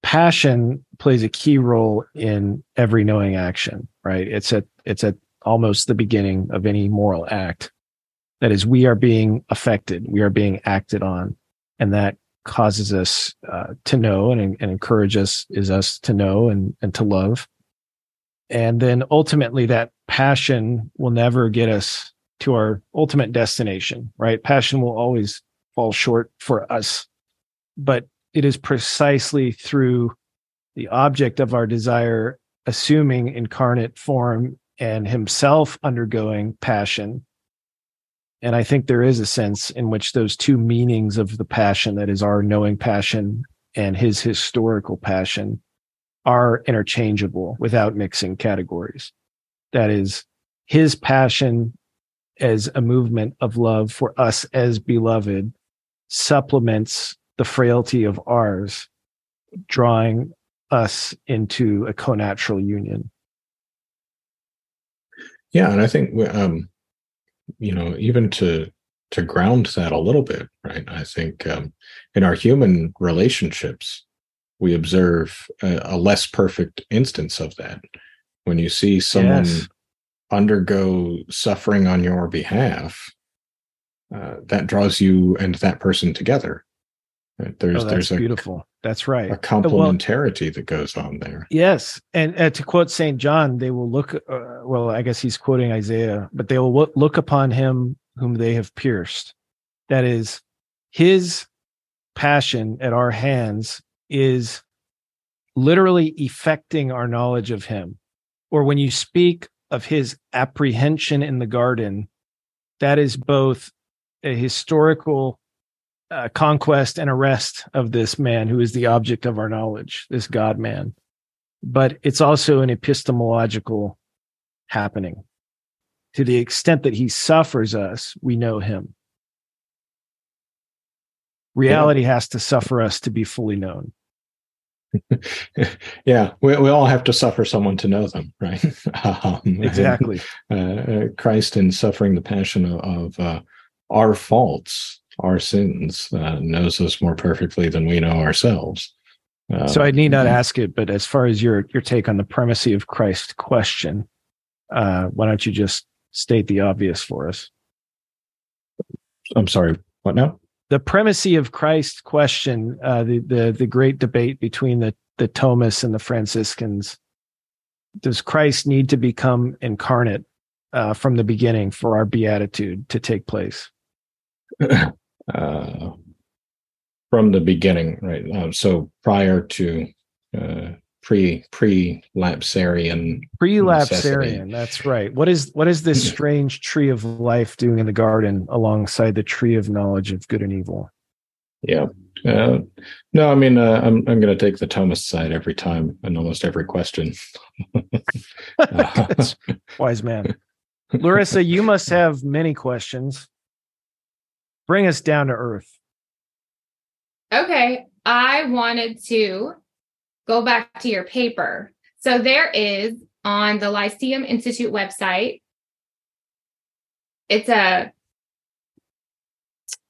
passion plays a key role in every knowing action right? It's at it's at almost the beginning of any moral act. That is we are being affected we are being acted on and that causes us uh, to know and, and encourage us is us to know and, and to love. And then ultimately that passion will never get us to our ultimate destination right? Passion will always fall short for us. But it is precisely through the object of our desire assuming incarnate form and himself undergoing passion and i think there is a sense in which those two meanings of the passion that is our knowing passion and his historical passion are interchangeable without mixing categories. That is his passion as a movement of love for us as beloved supplements the frailty of ours, drawing us into a co-natural union. Yeah, and I think um, you know, even to to ground that a little bit, right? I think um, in our human relationships, we observe a, a less perfect instance of that. When you see someone Yes. undergo suffering on your behalf, uh, that draws you and that person together. Right? There's oh, that's there's a, beautiful. That's right. a complementarity that goes on there. Yes, and uh, to quote Saint John, they will look. Uh, well, I guess he's quoting Isaiah, but they will look upon him whom they have pierced. That is, his passion at our hands is literally effecting our knowledge of him. Or when you speak of his apprehension in the garden, that is both a historical uh, conquest and arrest of this man who is the object of our knowledge, this God man. But it's also an epistemological happening. To the extent that he suffers us, we know him. Reality has to suffer us to be fully known. yeah, we, we all have to suffer someone to know them, right? um, and, Exactly. uh, Christ in suffering the passion of, of uh, our faults, our sins, uh, knows us more perfectly than we know ourselves. Uh, so I need not ask it, but as far as your your take on the primacy of Christ question, uh, why don't you just state the obvious for us? I'm sorry. What now? The primacy of Christ question, uh, the the the great debate between the the Thomists and the Franciscans. Does Christ need to become incarnate uh, from the beginning for our beatitude to take place? uh, from the beginning, right? Um, so prior to uh, pre pre lapsarian pre lapsarian. That's right. What is what is this strange tree of life doing in the garden alongside the tree of knowledge of good and evil? Yeah. Uh, no, I mean, uh, I'm I'm going to take the Thomist side every time and almost every question. Wise man, Larissa, you must have many questions bring us down to earth. Okay. I wanted to go back to your paper. So there is on the Lyceum Institute website, it's a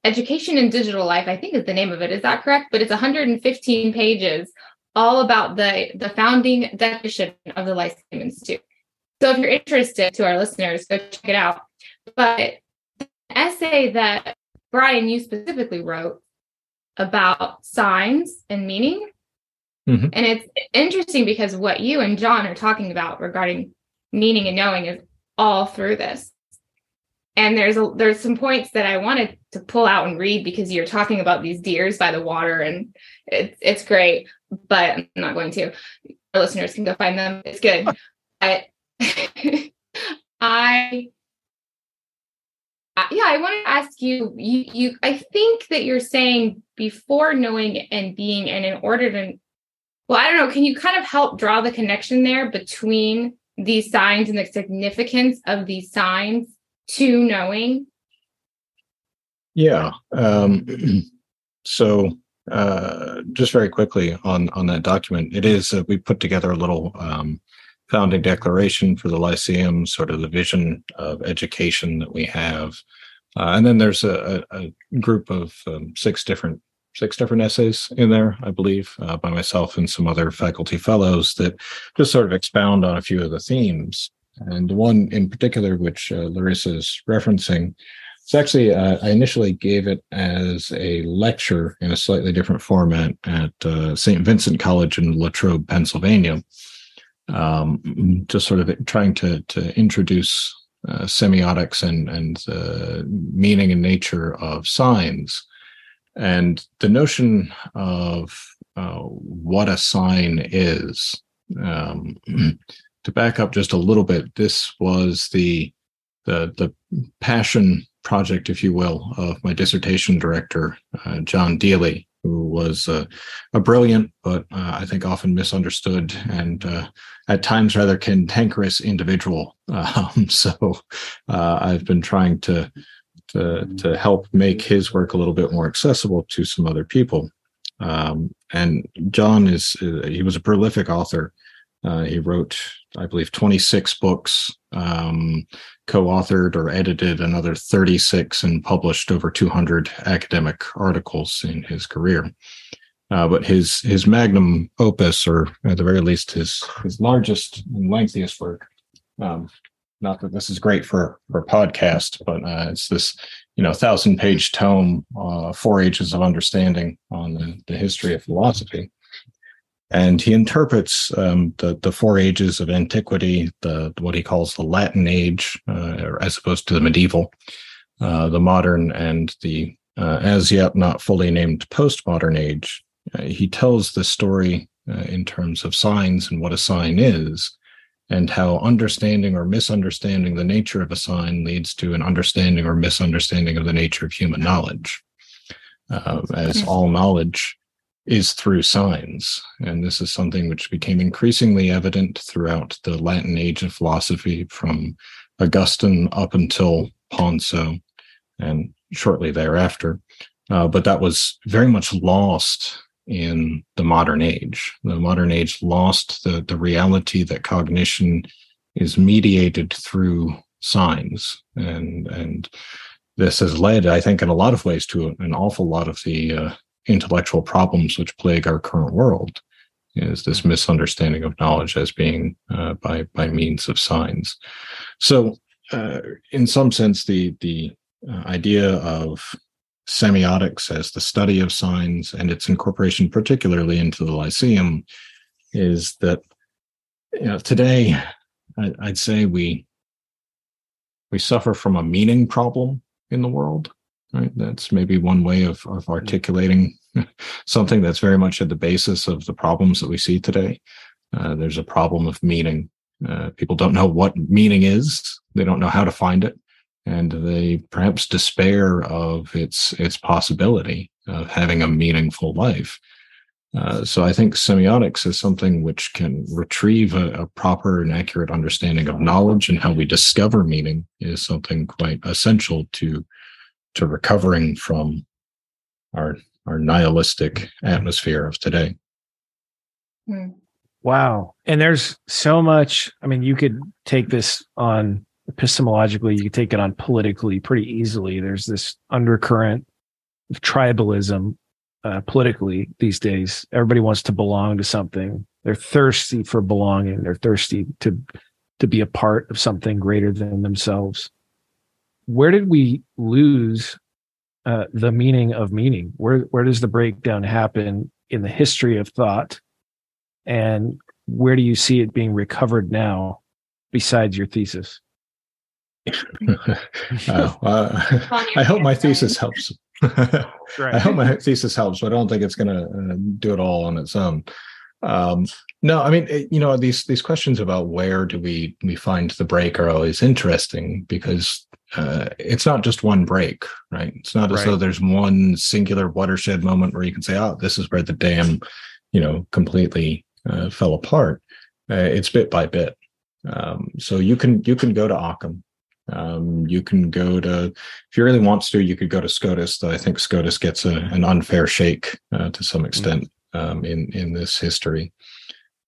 education in digital life, I think is the name of it. Is that correct? But it's 115 pages all about the, the founding definition of the Lyceum Institute. So if you're interested to our listeners, go check it out. But the essay that Brian, you specifically wrote about signs and meaning. Mm-hmm. And it's interesting because what you and John are talking about regarding meaning and knowing is all through this. And there's a there's some points that I wanted to pull out and read because you're talking about these deers by the water and it's it's great, but I'm not going to. Our listeners can go find them. It's good. but I yeah, I want to ask you, you, you, I think that you're saying before knowing and being, and in order to, well, I don't know, can you kind of help draw the connection there between these signs and the significance of these signs to knowing? Yeah. Um, so, uh, just very quickly on on that document, it is uh, we put together a little um, founding declaration for the Lyceum, sort of the vision of education that we have. Uh, and then there's a, a group of um, six different six different essays in there, I believe, uh, by myself and some other faculty fellows that just sort of expound on a few of the themes. And the one in particular, which uh, Larissa is referencing, it's actually uh, I initially gave it as a lecture in a slightly different format at uh, St. Vincent College in Latrobe, Pennsylvania um, just sort of trying to to introduce uh, semiotics and and the meaning and nature of signs, and the notion of uh, what a sign is. Um, to back up just a little bit, this was the the the passion project, if you will, of my dissertation director, uh, John Deely, who was uh, a brilliant, but uh, I think often misunderstood and uh, at times rather cantankerous individual. Um, so uh, I've been trying to, to, to help make his work a little bit more accessible to some other people. Um, and John is uh, he was a prolific author. Uh, he wrote, I believe, 26 books, um, co-authored or edited another 36, and published over 200 academic articles in his career. Uh, but his his magnum opus, or at the very least his his largest and lengthiest work, um, not that this is great for for a podcast, but uh, it's this you know thousand page tome, uh, Four Ages of Understanding on the, the history of philosophy and he interprets um, the the four ages of antiquity, the what he calls the Latin age, uh, as opposed to the medieval, uh, the modern, and the uh, as yet not fully named postmodern age. Uh, he tells the story uh, in terms of signs and what a sign is, and how understanding or misunderstanding the nature of a sign leads to an understanding or misunderstanding of the nature of human knowledge. Uh, as all knowledge is through signs. And this is something which became increasingly evident throughout the Latin age of philosophy from Augustine up until Poinsot and shortly thereafter. Uh, but that was very much lost in the modern age. The modern age lost the, the reality that cognition is mediated through signs. And, and this has led, I think, in a lot of ways to an awful lot of the uh, intellectual problems which plague our current world is this mm-hmm. misunderstanding of knowledge as being uh, by by means of signs. So, uh, in some sense, the the uh, idea of semiotics as the study of signs and its incorporation, particularly into the Lyceum, is that you know today I'd say we we suffer from a meaning problem in the world. Right, that's maybe one way of of articulating something that's very much at the basis of the problems that we see today. Uh, there's a problem of meaning. Uh, people don't know what meaning is. They don't know how to find it, and they perhaps despair of its its possibility of having a meaningful life. Uh, so I think semiotics is something which can retrieve a, a, proper and accurate understanding of knowledge and how we discover meaning is something quite essential to to recovering from our our nihilistic atmosphere of today. Hmm. Wow. And there's so much. I mean, you could take this on epistemologically, you could take it on politically pretty easily. There's this undercurrent of tribalism uh, politically these days. Everybody wants to belong to something. They're thirsty for belonging. They're thirsty to to be a part of something greater than themselves. Where did we lose uh, the meaning of meaning? Where where does the breakdown happen in the history of thought, and where do you see it being recovered now? Besides your thesis. uh, I hope my thesis helps. I hope my thesis helps, but I don't think it's going to uh, do it all on its own. Um, no, I mean, it, you know, these these questions about where do we we find the break are always interesting because uh, it's not just one break, right? It's not as though there's one singular watershed moment where you can say, "Oh, this is where the dam, you know, completely uh, fell apart." Uh, it's bit by bit. Um, so you can you can go to Occam, um, you can go to if you really want to, you could go to Scotus. Though I think Scotus gets a, an unfair shake uh, to some mm. extent um, in in this history.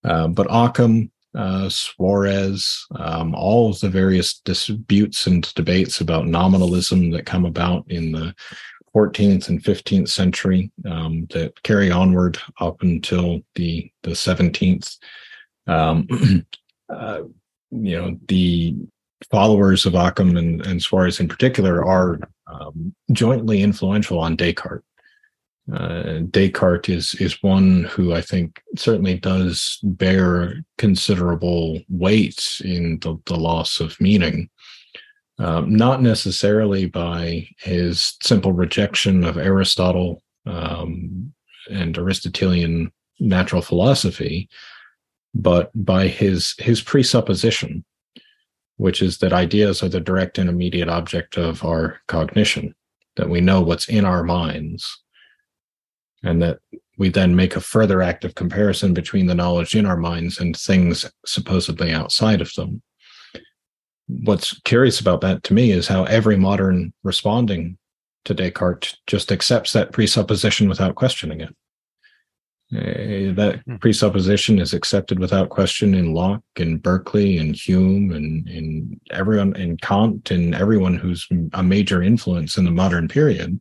Uh, but Occam uh, Suarez, um, all of the various disputes and debates about nominalism that come about in the 14th and 15th century um, that carry onward up until the the 17th. Um, uh, you know, the followers of Occam and, and Suarez in particular are um, jointly influential on Descartes. Uh, Descartes is is one who I think certainly does bear considerable weight in the, the loss of meaning, um, not necessarily by his simple rejection of Aristotle um, and Aristotelian natural philosophy, but by his his presupposition, which is that ideas are the direct and immediate object of our cognition, that we know what's in our minds and that we then make a further active comparison between the knowledge in our minds and things supposedly outside of them. What's curious about that to me is how every modern responding to Descartes just accepts that presupposition without questioning it. Uh, that hmm. presupposition is accepted without question in Locke and Berkeley and Hume and in everyone in Kant and everyone who's a major influence in the modern period.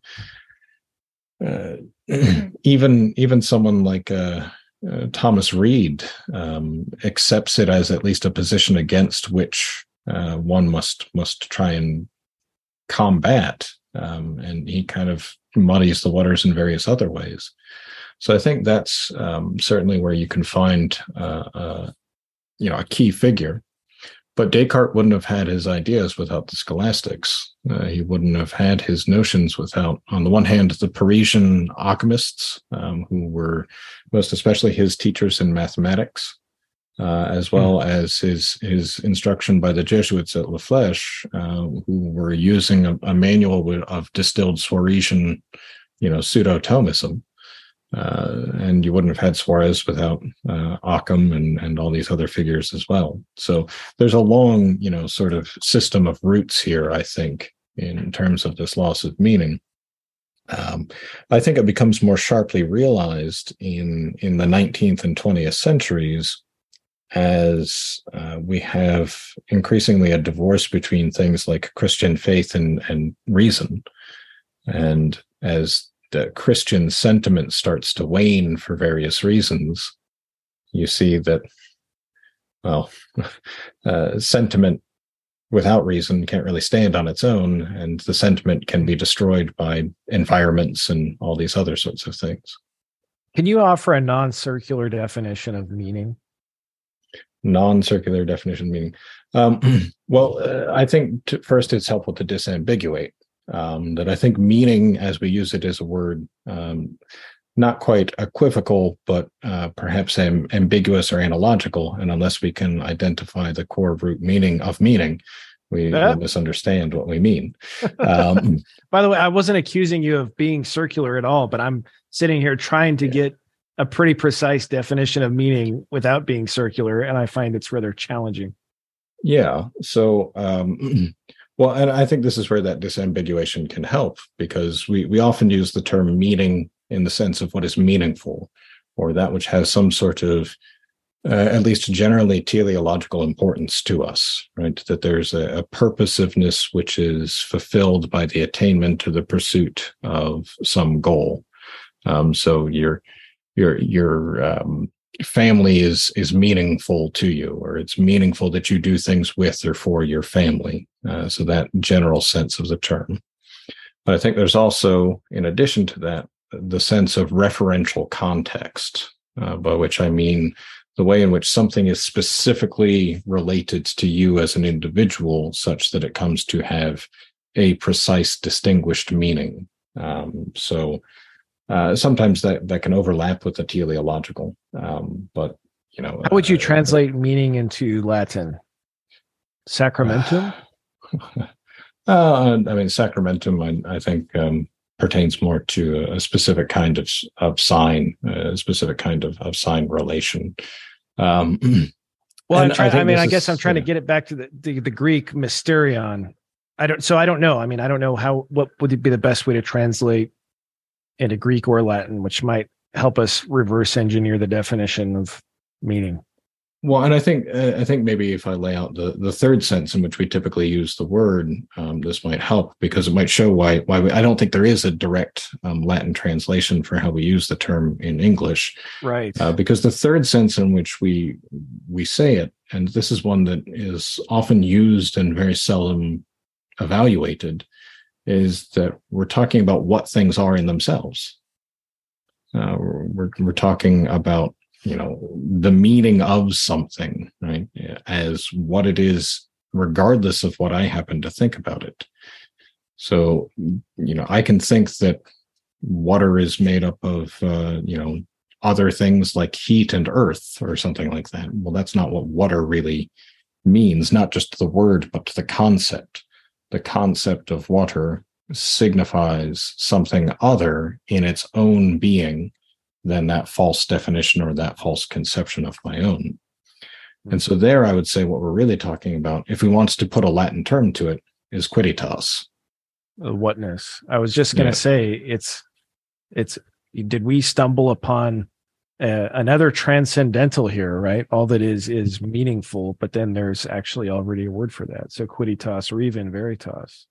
Uh, even even someone like uh, uh, Thomas Reid um, accepts it as at least a position against which one must must try and combat, um, and he kind of muddies the waters in various other ways. So I think that's um, certainly where you can find uh, uh, you know a key figure but Descartes wouldn't have had his ideas without the scholastics. Uh, he wouldn't have had his notions without, on the one hand, the Parisian alchemists, um, who were most especially his teachers in mathematics, uh, as well mm. as his his instruction by the Jesuits at La Flèche, uh, who were using a, a, manual of distilled Suarezian, you know, pseudo Thomism. Uh, and you wouldn't have had Suarez without uh, Occam and and all these other figures as well. So there's a long, you know, sort of system of roots here. I think in terms of this loss of meaning. Um, I think it becomes more sharply realized in in the 19th and 20th centuries as uh, we have increasingly a divorce between things like Christian faith and and reason, and as the Christian sentiment starts to wane for various reasons, you see that, well, uh, sentiment without reason can't really stand on its own, and the sentiment can be destroyed by environments and all these other sorts of things. Can you offer a non circular definition of meaning? Non circular definition meaning. Um, well, uh, I think to, first it's helpful to disambiguate um, that I think meaning, as we use it as a word, um, not quite equivocal, but uh, perhaps am, ambiguous or analogical. And unless we can identify the core root meaning of meaning, we uh, misunderstand what we mean. Um, By the way, I wasn't accusing you of being circular at all, but I'm sitting here trying to yeah. get a pretty precise definition of meaning without being circular, and I find it's rather challenging. Yeah. So, um, well, and I think this is where that disambiguation can help because we we often use the term meaning in the sense of what is meaningful or that which has some sort of uh, at least generally teleological importance to us right? That there's a, a, purposiveness which is fulfilled by the attainment or the pursuit of some goal. Um, so your your your um, family is is meaningful to you or it's meaningful that you do things with or for your family uh, so that general sense of the term but i think there's also in addition to that the sense of referential context, uh, by which I mean the way in which something is specifically related to you as an individual, such that it comes to have a precise, distinguished meaning. Um, so uh, sometimes that that can overlap with the teleological, um, but you know, how would you uh, translate meaning into Latin? Sacramentum. Uh, I mean, sacramentum. I, I think um, pertains more to a specific kind of of sign, a specific kind of, of sign relation. Um, well, trying, I, I mean, I guess is, I'm trying yeah. to get it back to the, the, the Greek mysterion. I don't. So I don't know. I mean, I don't know how. What would be the best way to translate into Greek or Latin, which might help us reverse engineer the definition of meaning. Well, and I think uh, I think maybe if I lay out the the third sense in which we typically use the word, um, this might help because it might show why why we, I don't think there is a direct um, Latin translation for how we use the term in English. Right. Uh, because the third sense in which we we say it, and this is one that is often used and very seldom evaluated, is that we're talking about what things are in themselves. Uh, we're we're talking about you know the meaning of something right as what it is regardless of what i happen to think about it. So you know i can think that water is made up of uh, you know other things like heat and earth or something like that. Well that's not what water really means not just the word but the concept. The concept of water signifies something other in its own being than that false definition or that false conception of my own. And so there I would say what we're really talking about, if we wants to put a Latin term to it, is quidditas. Uh, whatness. I was just going to yeah. say it's it's did we stumble upon uh, another transcendental here, right? All that is is meaningful, but then there's actually already a word for that. So quidditas or even veritas.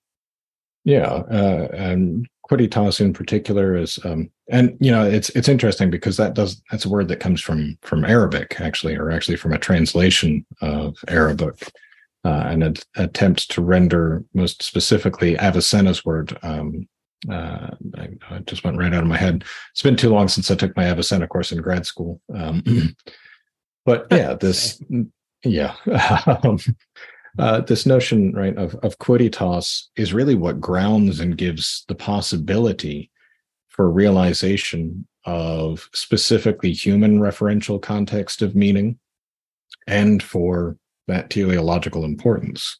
Yeah, uh, and quidditas in particular is um, and you know it's it's interesting because that does that's a word that comes from from arabic actually or actually from a translation of arabic uh, and an attempt to render most specifically avicenna's word um, uh, I, I, just went right out of my head. It's been too long since i took my avicenna course in grad school um, but yeah this yeah um, uh, this notion, right, of, of quidditas is really what grounds and gives the possibility for realization of specifically human referential context of meaning and for that teleological importance.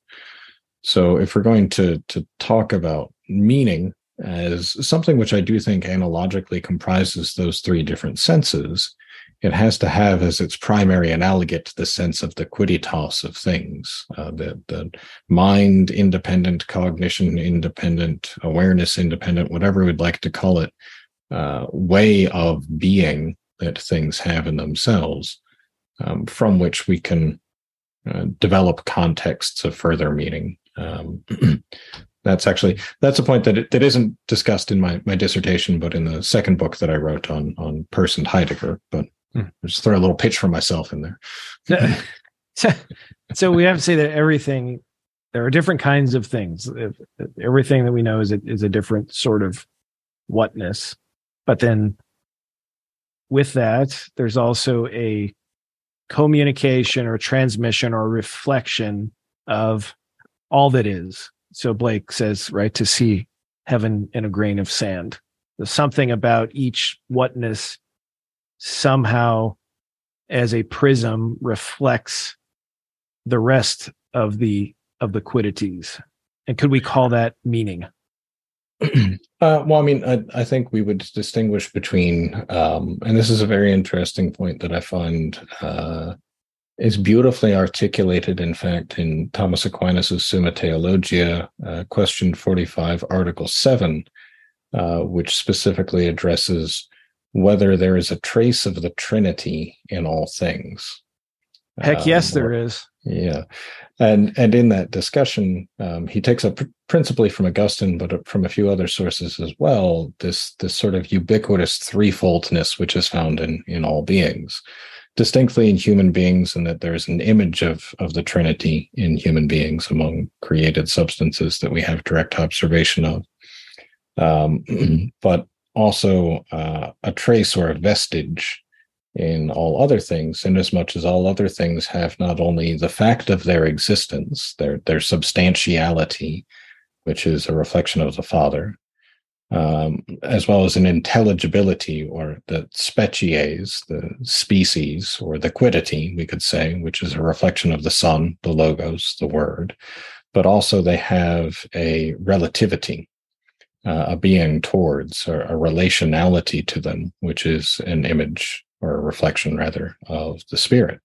So if we're going to to talk about meaning as something which I do think analogically comprises those three different senses, it has to have as its primary analogate the sense of the quidditas of things, uh, the, the mind independent, cognition independent, awareness independent, whatever we'd like to call it, uh, way of being that things have in themselves, um, from which we can uh, develop contexts of further meaning. Um, that's actually that's a point that it, that isn't discussed in my my dissertation, but in the second book that I wrote on on and Heidegger. But. Hmm. just throw a little pitch for myself in there. so, so we have to say that everything there are different kinds of things. Uh, everything that we know is a, is a different sort of whatness, but then with that, there's also a communication or transmission or reflection of all that is. So Blake says, right, to see heaven in a grain of sand. There's something about each whatness somehow as a prism reflects the rest of the of the quiddities. And could we call that meaning? Uh, well, I mean, I, I, think we would distinguish between, um, and this is a very interesting point that I find uh, is beautifully articulated, in fact, in Thomas Aquinas' Summa Theologia, uh, question 45, article 7, uh, which specifically addresses whether there is a trace of the Trinity in all things. Heck yes, um, there is. Yeah, and and in that discussion, um, he takes up principally from Augustine, but from a few other sources as well. This this sort of ubiquitous threefoldness which is found in in all beings, distinctly in human beings, and that there's an image of of the Trinity in human beings among created substances that we have direct observation of, um, but also uh, a trace or a vestige in all other things, inasmuch as all other things have not only the fact of their existence, their their substantiality, which is a reflection of the Father, um, as well as an intelligibility or the species, the species, or the quiddity, we could say, which is a reflection of the Son, the Logos, the Word, but also they have a relativity, uh, a being towards, or a relationality to them, which is an image or a reflection rather of the spirit.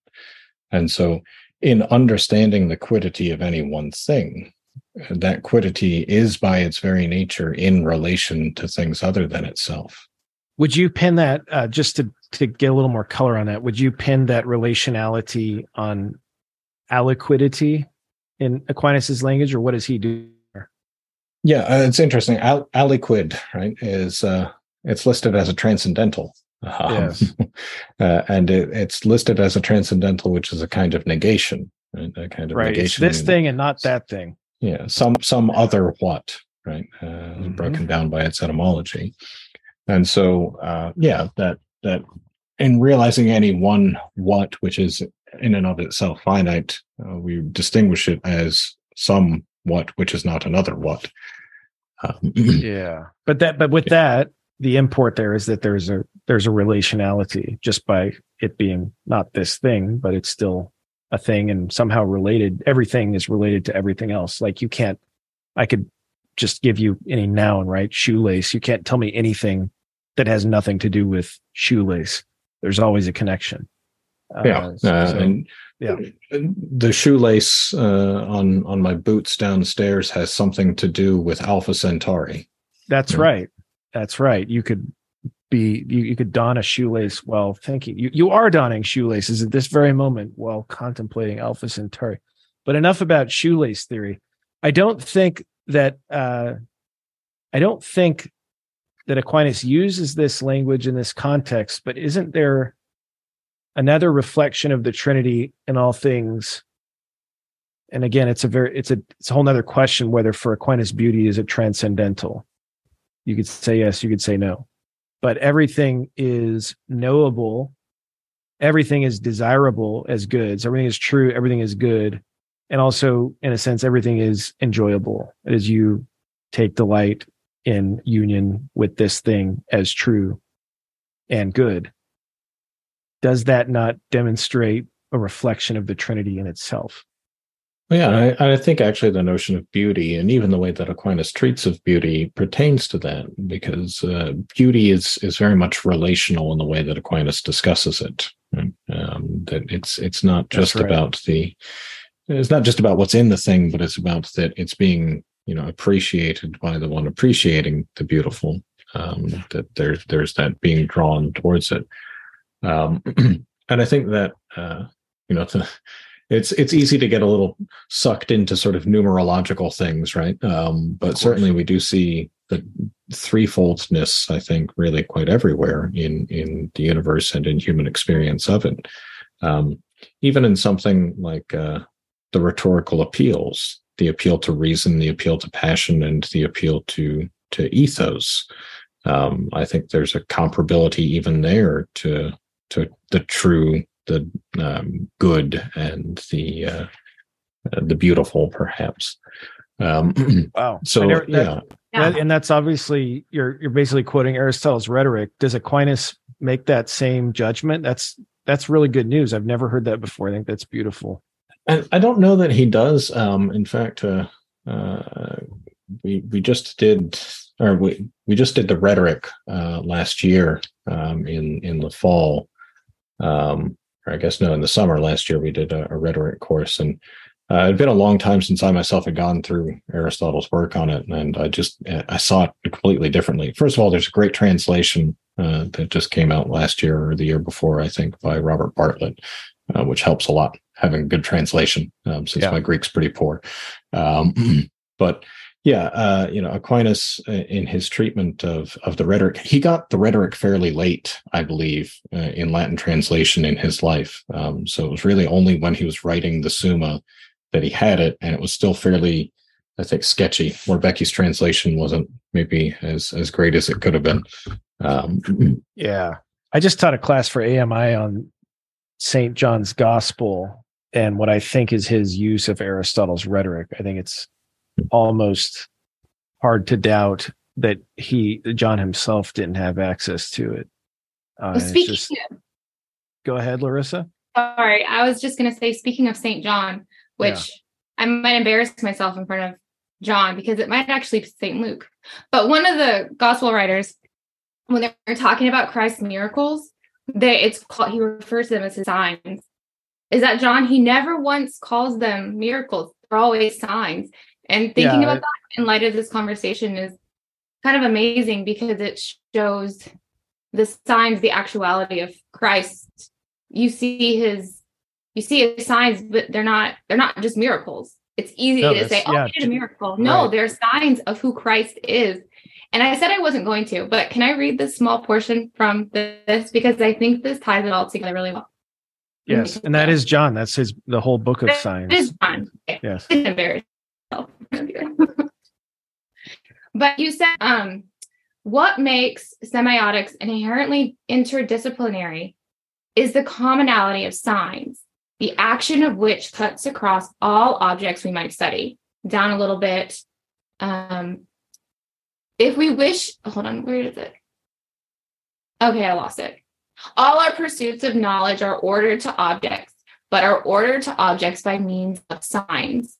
And so in understanding the quiddity of any one thing, that quiddity is by its very nature in relation to things other than itself. Would you pin that uh, just to to get a little more color on that? Would you pin that relationality on aliquidity in Aquinas's language, or what does he do? Yeah, uh, it's interesting. Al- aliquid, right, is uh, it's listed as a transcendental um, yes. uh, and it, it's listed as a transcendental, which is a kind of negation, right? A kind of right. negation. It's this thing and not that thing. Yeah, some some other what, right? Uh, mm-hmm. Broken down by its etymology, and so uh, yeah, that that in realizing any one what, which is in and of itself finite, uh, we distinguish it as some what, which is not another what. Um, yeah, but that but with yeah. that the import there is that there's a there's a relationality just by it being not this thing but it's still a thing and somehow related everything is related to everything else. Like you can't i could just give you any noun right? Shoelace. You can't tell me anything that has nothing to do with shoelace. There's always a connection. Yeah. Uh, uh, so, and yeah the shoelace uh, on on my boots downstairs has something to do with alpha centauri that's yeah. right that's right. You could be you, you could don a shoelace while thinking. You you are donning shoelaces at this very moment while contemplating Alpha Centauri. But enough about shoelace theory. I don't think that uh, I don't think that Aquinas uses this language in this context, but isn't there another reflection of the Trinity in all things? And again, it's a very it's a it's a whole other question whether for Aquinas beauty is it transcendental. You could say yes, you could say no. But everything is knowable. Everything is desirable as goods. Everything is true. Everything is good. And also, in a sense, everything is enjoyable as you take delight in union with this thing as true and good. Does that not demonstrate a reflection of the Trinity in itself? yeah, I, I, think actually the notion of beauty and even the way that Aquinas treats of beauty pertains to that because uh, beauty is is very much relational in the way that Aquinas discusses it. Right? Um, that it's it's not just right. about the it's not just about what's in the thing, but it's about that it's being you know appreciated by the one appreciating the beautiful. Um, that there's there's that being drawn towards it, um, and I think that uh, you know. To, it's it's easy to get a little sucked into sort of numerological things, right? Um, but certainly we do see the threefoldness, I think, really quite everywhere in in the universe and in human experience of it. Um, even in something like uh, the rhetorical appeals, the appeal to reason, the appeal to passion, and the appeal to to ethos. Um, I think there's a comparability even there to to the true, the um, good, and the uh, the beautiful, perhaps. Um, wow. So never, yeah. That, that, and that's obviously you're you're basically quoting Aristotle's rhetoric. Does Aquinas make that same judgment? That's that's really good news. I've never heard that before. I think that's beautiful. And I don't know that he does. Um, in fact, uh, uh, we we just did, or we we just did the rhetoric uh, last year um, in in the fall, um, or I guess no, in the summer last year we did a, a rhetoric course, and uh, it had been a long time since I myself had gone through Aristotle's work on it, and I just I saw it completely differently. First of all, there's a great translation uh, that just came out last year or the year before, I think, by Robert Bartlett, uh, which helps a lot having a good translation um, since yeah. my Greek's pretty poor. Um, but yeah, uh, you know, Aquinas uh, in his treatment of of the rhetoric, he got the rhetoric fairly late, I believe, uh, in Latin translation in his life. Um, so it was really only when he was writing the Summa that he had it, and it was still fairly, I think, sketchy. Moerbeke's translation wasn't maybe as as great as it could have been. Um, yeah, I just taught a class for AMI on Saint John's Gospel and what I think is his use of Aristotle's rhetoric. I think it's almost hard to doubt that he John himself didn't have access to it. Uh, speaking just, of, go ahead, Larissa. Sorry, I was just going to say, speaking of Saint John, which yeah. I might embarrass myself in front of John because it might actually be St. Luke. But one of the gospel writers, when they're talking about Christ's miracles, they it's called he refers to them as his signs. Is that John? He never once calls them miracles. They're always signs. And thinking yeah, about that in light of this conversation is kind of amazing because it shows the signs, the actuality of Christ. You see his you see his signs, but they're not they're not just miracles. It's easy no, to say, "Oh, yeah, it's a miracle." No, right. they're signs of who Christ is. And I said I wasn't going to, but can I read this small portion from this because I think this ties it all together really well. Yes, and that is John. That's his the whole book of signs. It is John. Yes. but you said um what makes semiotics inherently interdisciplinary is the commonality of signs the action of which cuts across all objects we might study. Down a little bit. Um, if we wish, hold on, where is it? Okay, I lost it. All our pursuits of knowledge are ordered to objects, but are ordered to objects by means of signs.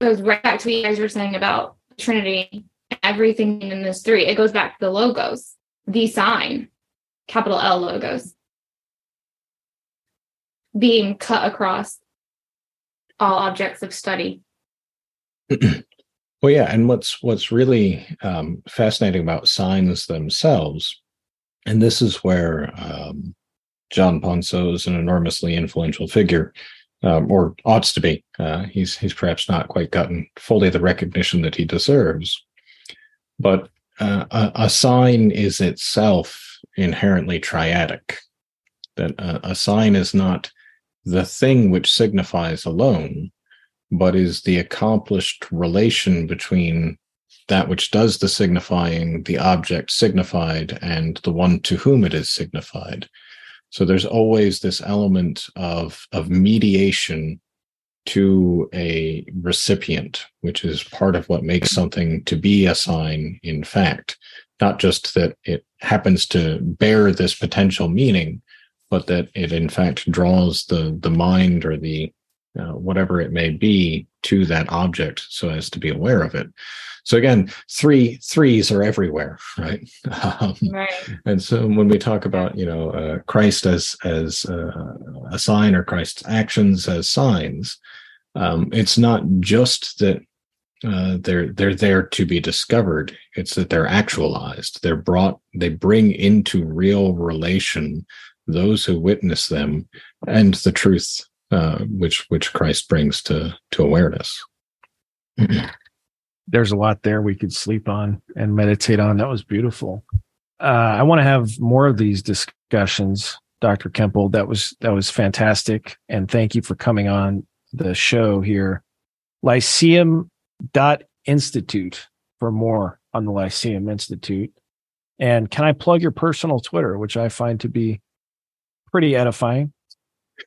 Goes right back to what you guys were saying about Trinity, everything in this three. It goes back to the logos, the sign, capital L logos being cut across all objects of study. well, yeah, and what's what's really um, fascinating about signs themselves, and this is where um, John Poinsot is an enormously influential figure, um, or ought to be. Uh, he's he's perhaps not quite gotten fully the recognition that he deserves, but uh, a, a sign is itself inherently triadic. That a, a sign is not the thing which signifies alone, but is the accomplished relation between that which does the signifying, the object signified, and the one to whom it is signified. So there's always this element of, of mediation to a recipient, which is part of what makes something to be a sign in fact, not just that it happens to bear this potential meaning, but that it in fact draws the the mind or the uh, whatever it may be to that object so as to be aware of it. So again three threes are everywhere right, um, right. and so when we talk about you know uh, christ as as uh, a sign or christ's actions as signs um, it's not just that uh, they're they're there to be discovered. It's that they're actualized. They're brought they bring into real relation those who witness them and the truth uh, which which Christ brings to to awareness. There's a lot there we could sleep on and meditate on. That was beautiful. Uh, I want to have more of these discussions, Dr. Kemple. That was that was fantastic, and thank you for coming on the show here. Lyceum dot institute for more on the Lyceum Institute. And can I plug your personal Twitter, which I find to be pretty edifying?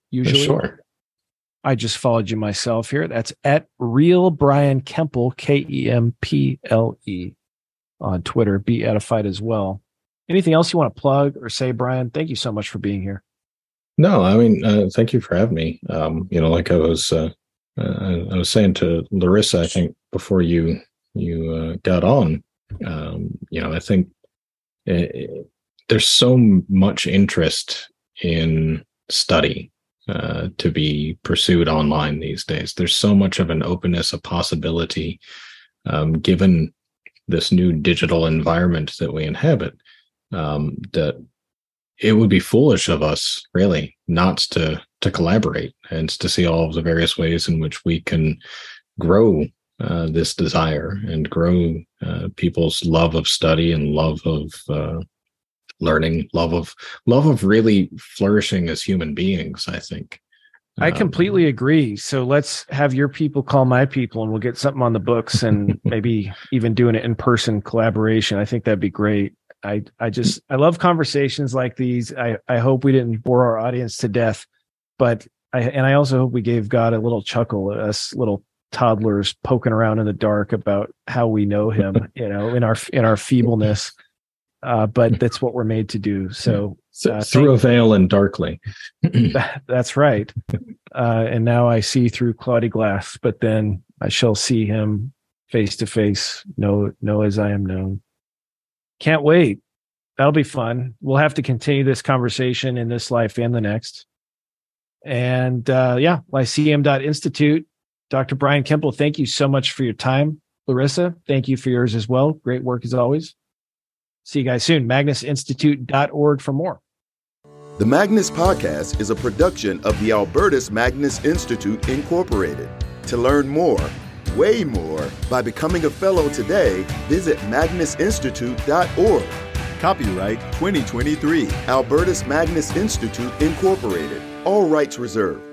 Usually, sure. I just followed you myself here. That's at real Brian Kemple, K E M P L E, on Twitter. Be edified as well. Anything else you want to plug or say, Brian? Thank you so much for being here. No, I mean, uh, thank you for having me. Um, you know, like I was, uh, uh, I was saying to Larissa, I think before you you uh, got on, um, you know, I think it, it, there's so much interest in study uh, to be pursued online these days. There's so much of an openness, a possibility, um, given this new digital environment that we inhabit, um, that it would be foolish of us, really, not to to collaborate and to see all of the various ways in which we can grow uh, this desire and grow uh, people's love of study and love of uh, learning, love of love of really flourishing as human beings. I think. I um, completely agree. So let's have your people call my people, and we'll get something on the books, and maybe even doing it in person collaboration. I think that'd be great. I I just I love conversations like these. I I hope we didn't bore our audience to death, but I and I also hope we gave God a little chuckle, us little toddlers poking around in the dark about how we know Him. You know, in our in our feebleness uh, but that's what we're made to do. So, uh, through a veil and darkly. that's right. Uh, and now I see through cloudy glass, but then I shall see him face to face, know, know as I am known. Can't wait. That'll be fun. We'll have to continue this conversation in this life and the next. And uh, yeah, lyceum.institute. Dr. Brian Kemple, thank you so much for your time. Larissa, thank you for yours as well. Great work as always. See you guys soon. MagnusInstitute.org for more. The Magnus Podcast is a production of the Albertus Magnus Institute, Incorporated. To learn more, way more, by becoming a fellow today, visit magnusinstitute.org. Copyright 2023, Albertus Magnus Institute, Incorporated. All rights reserved.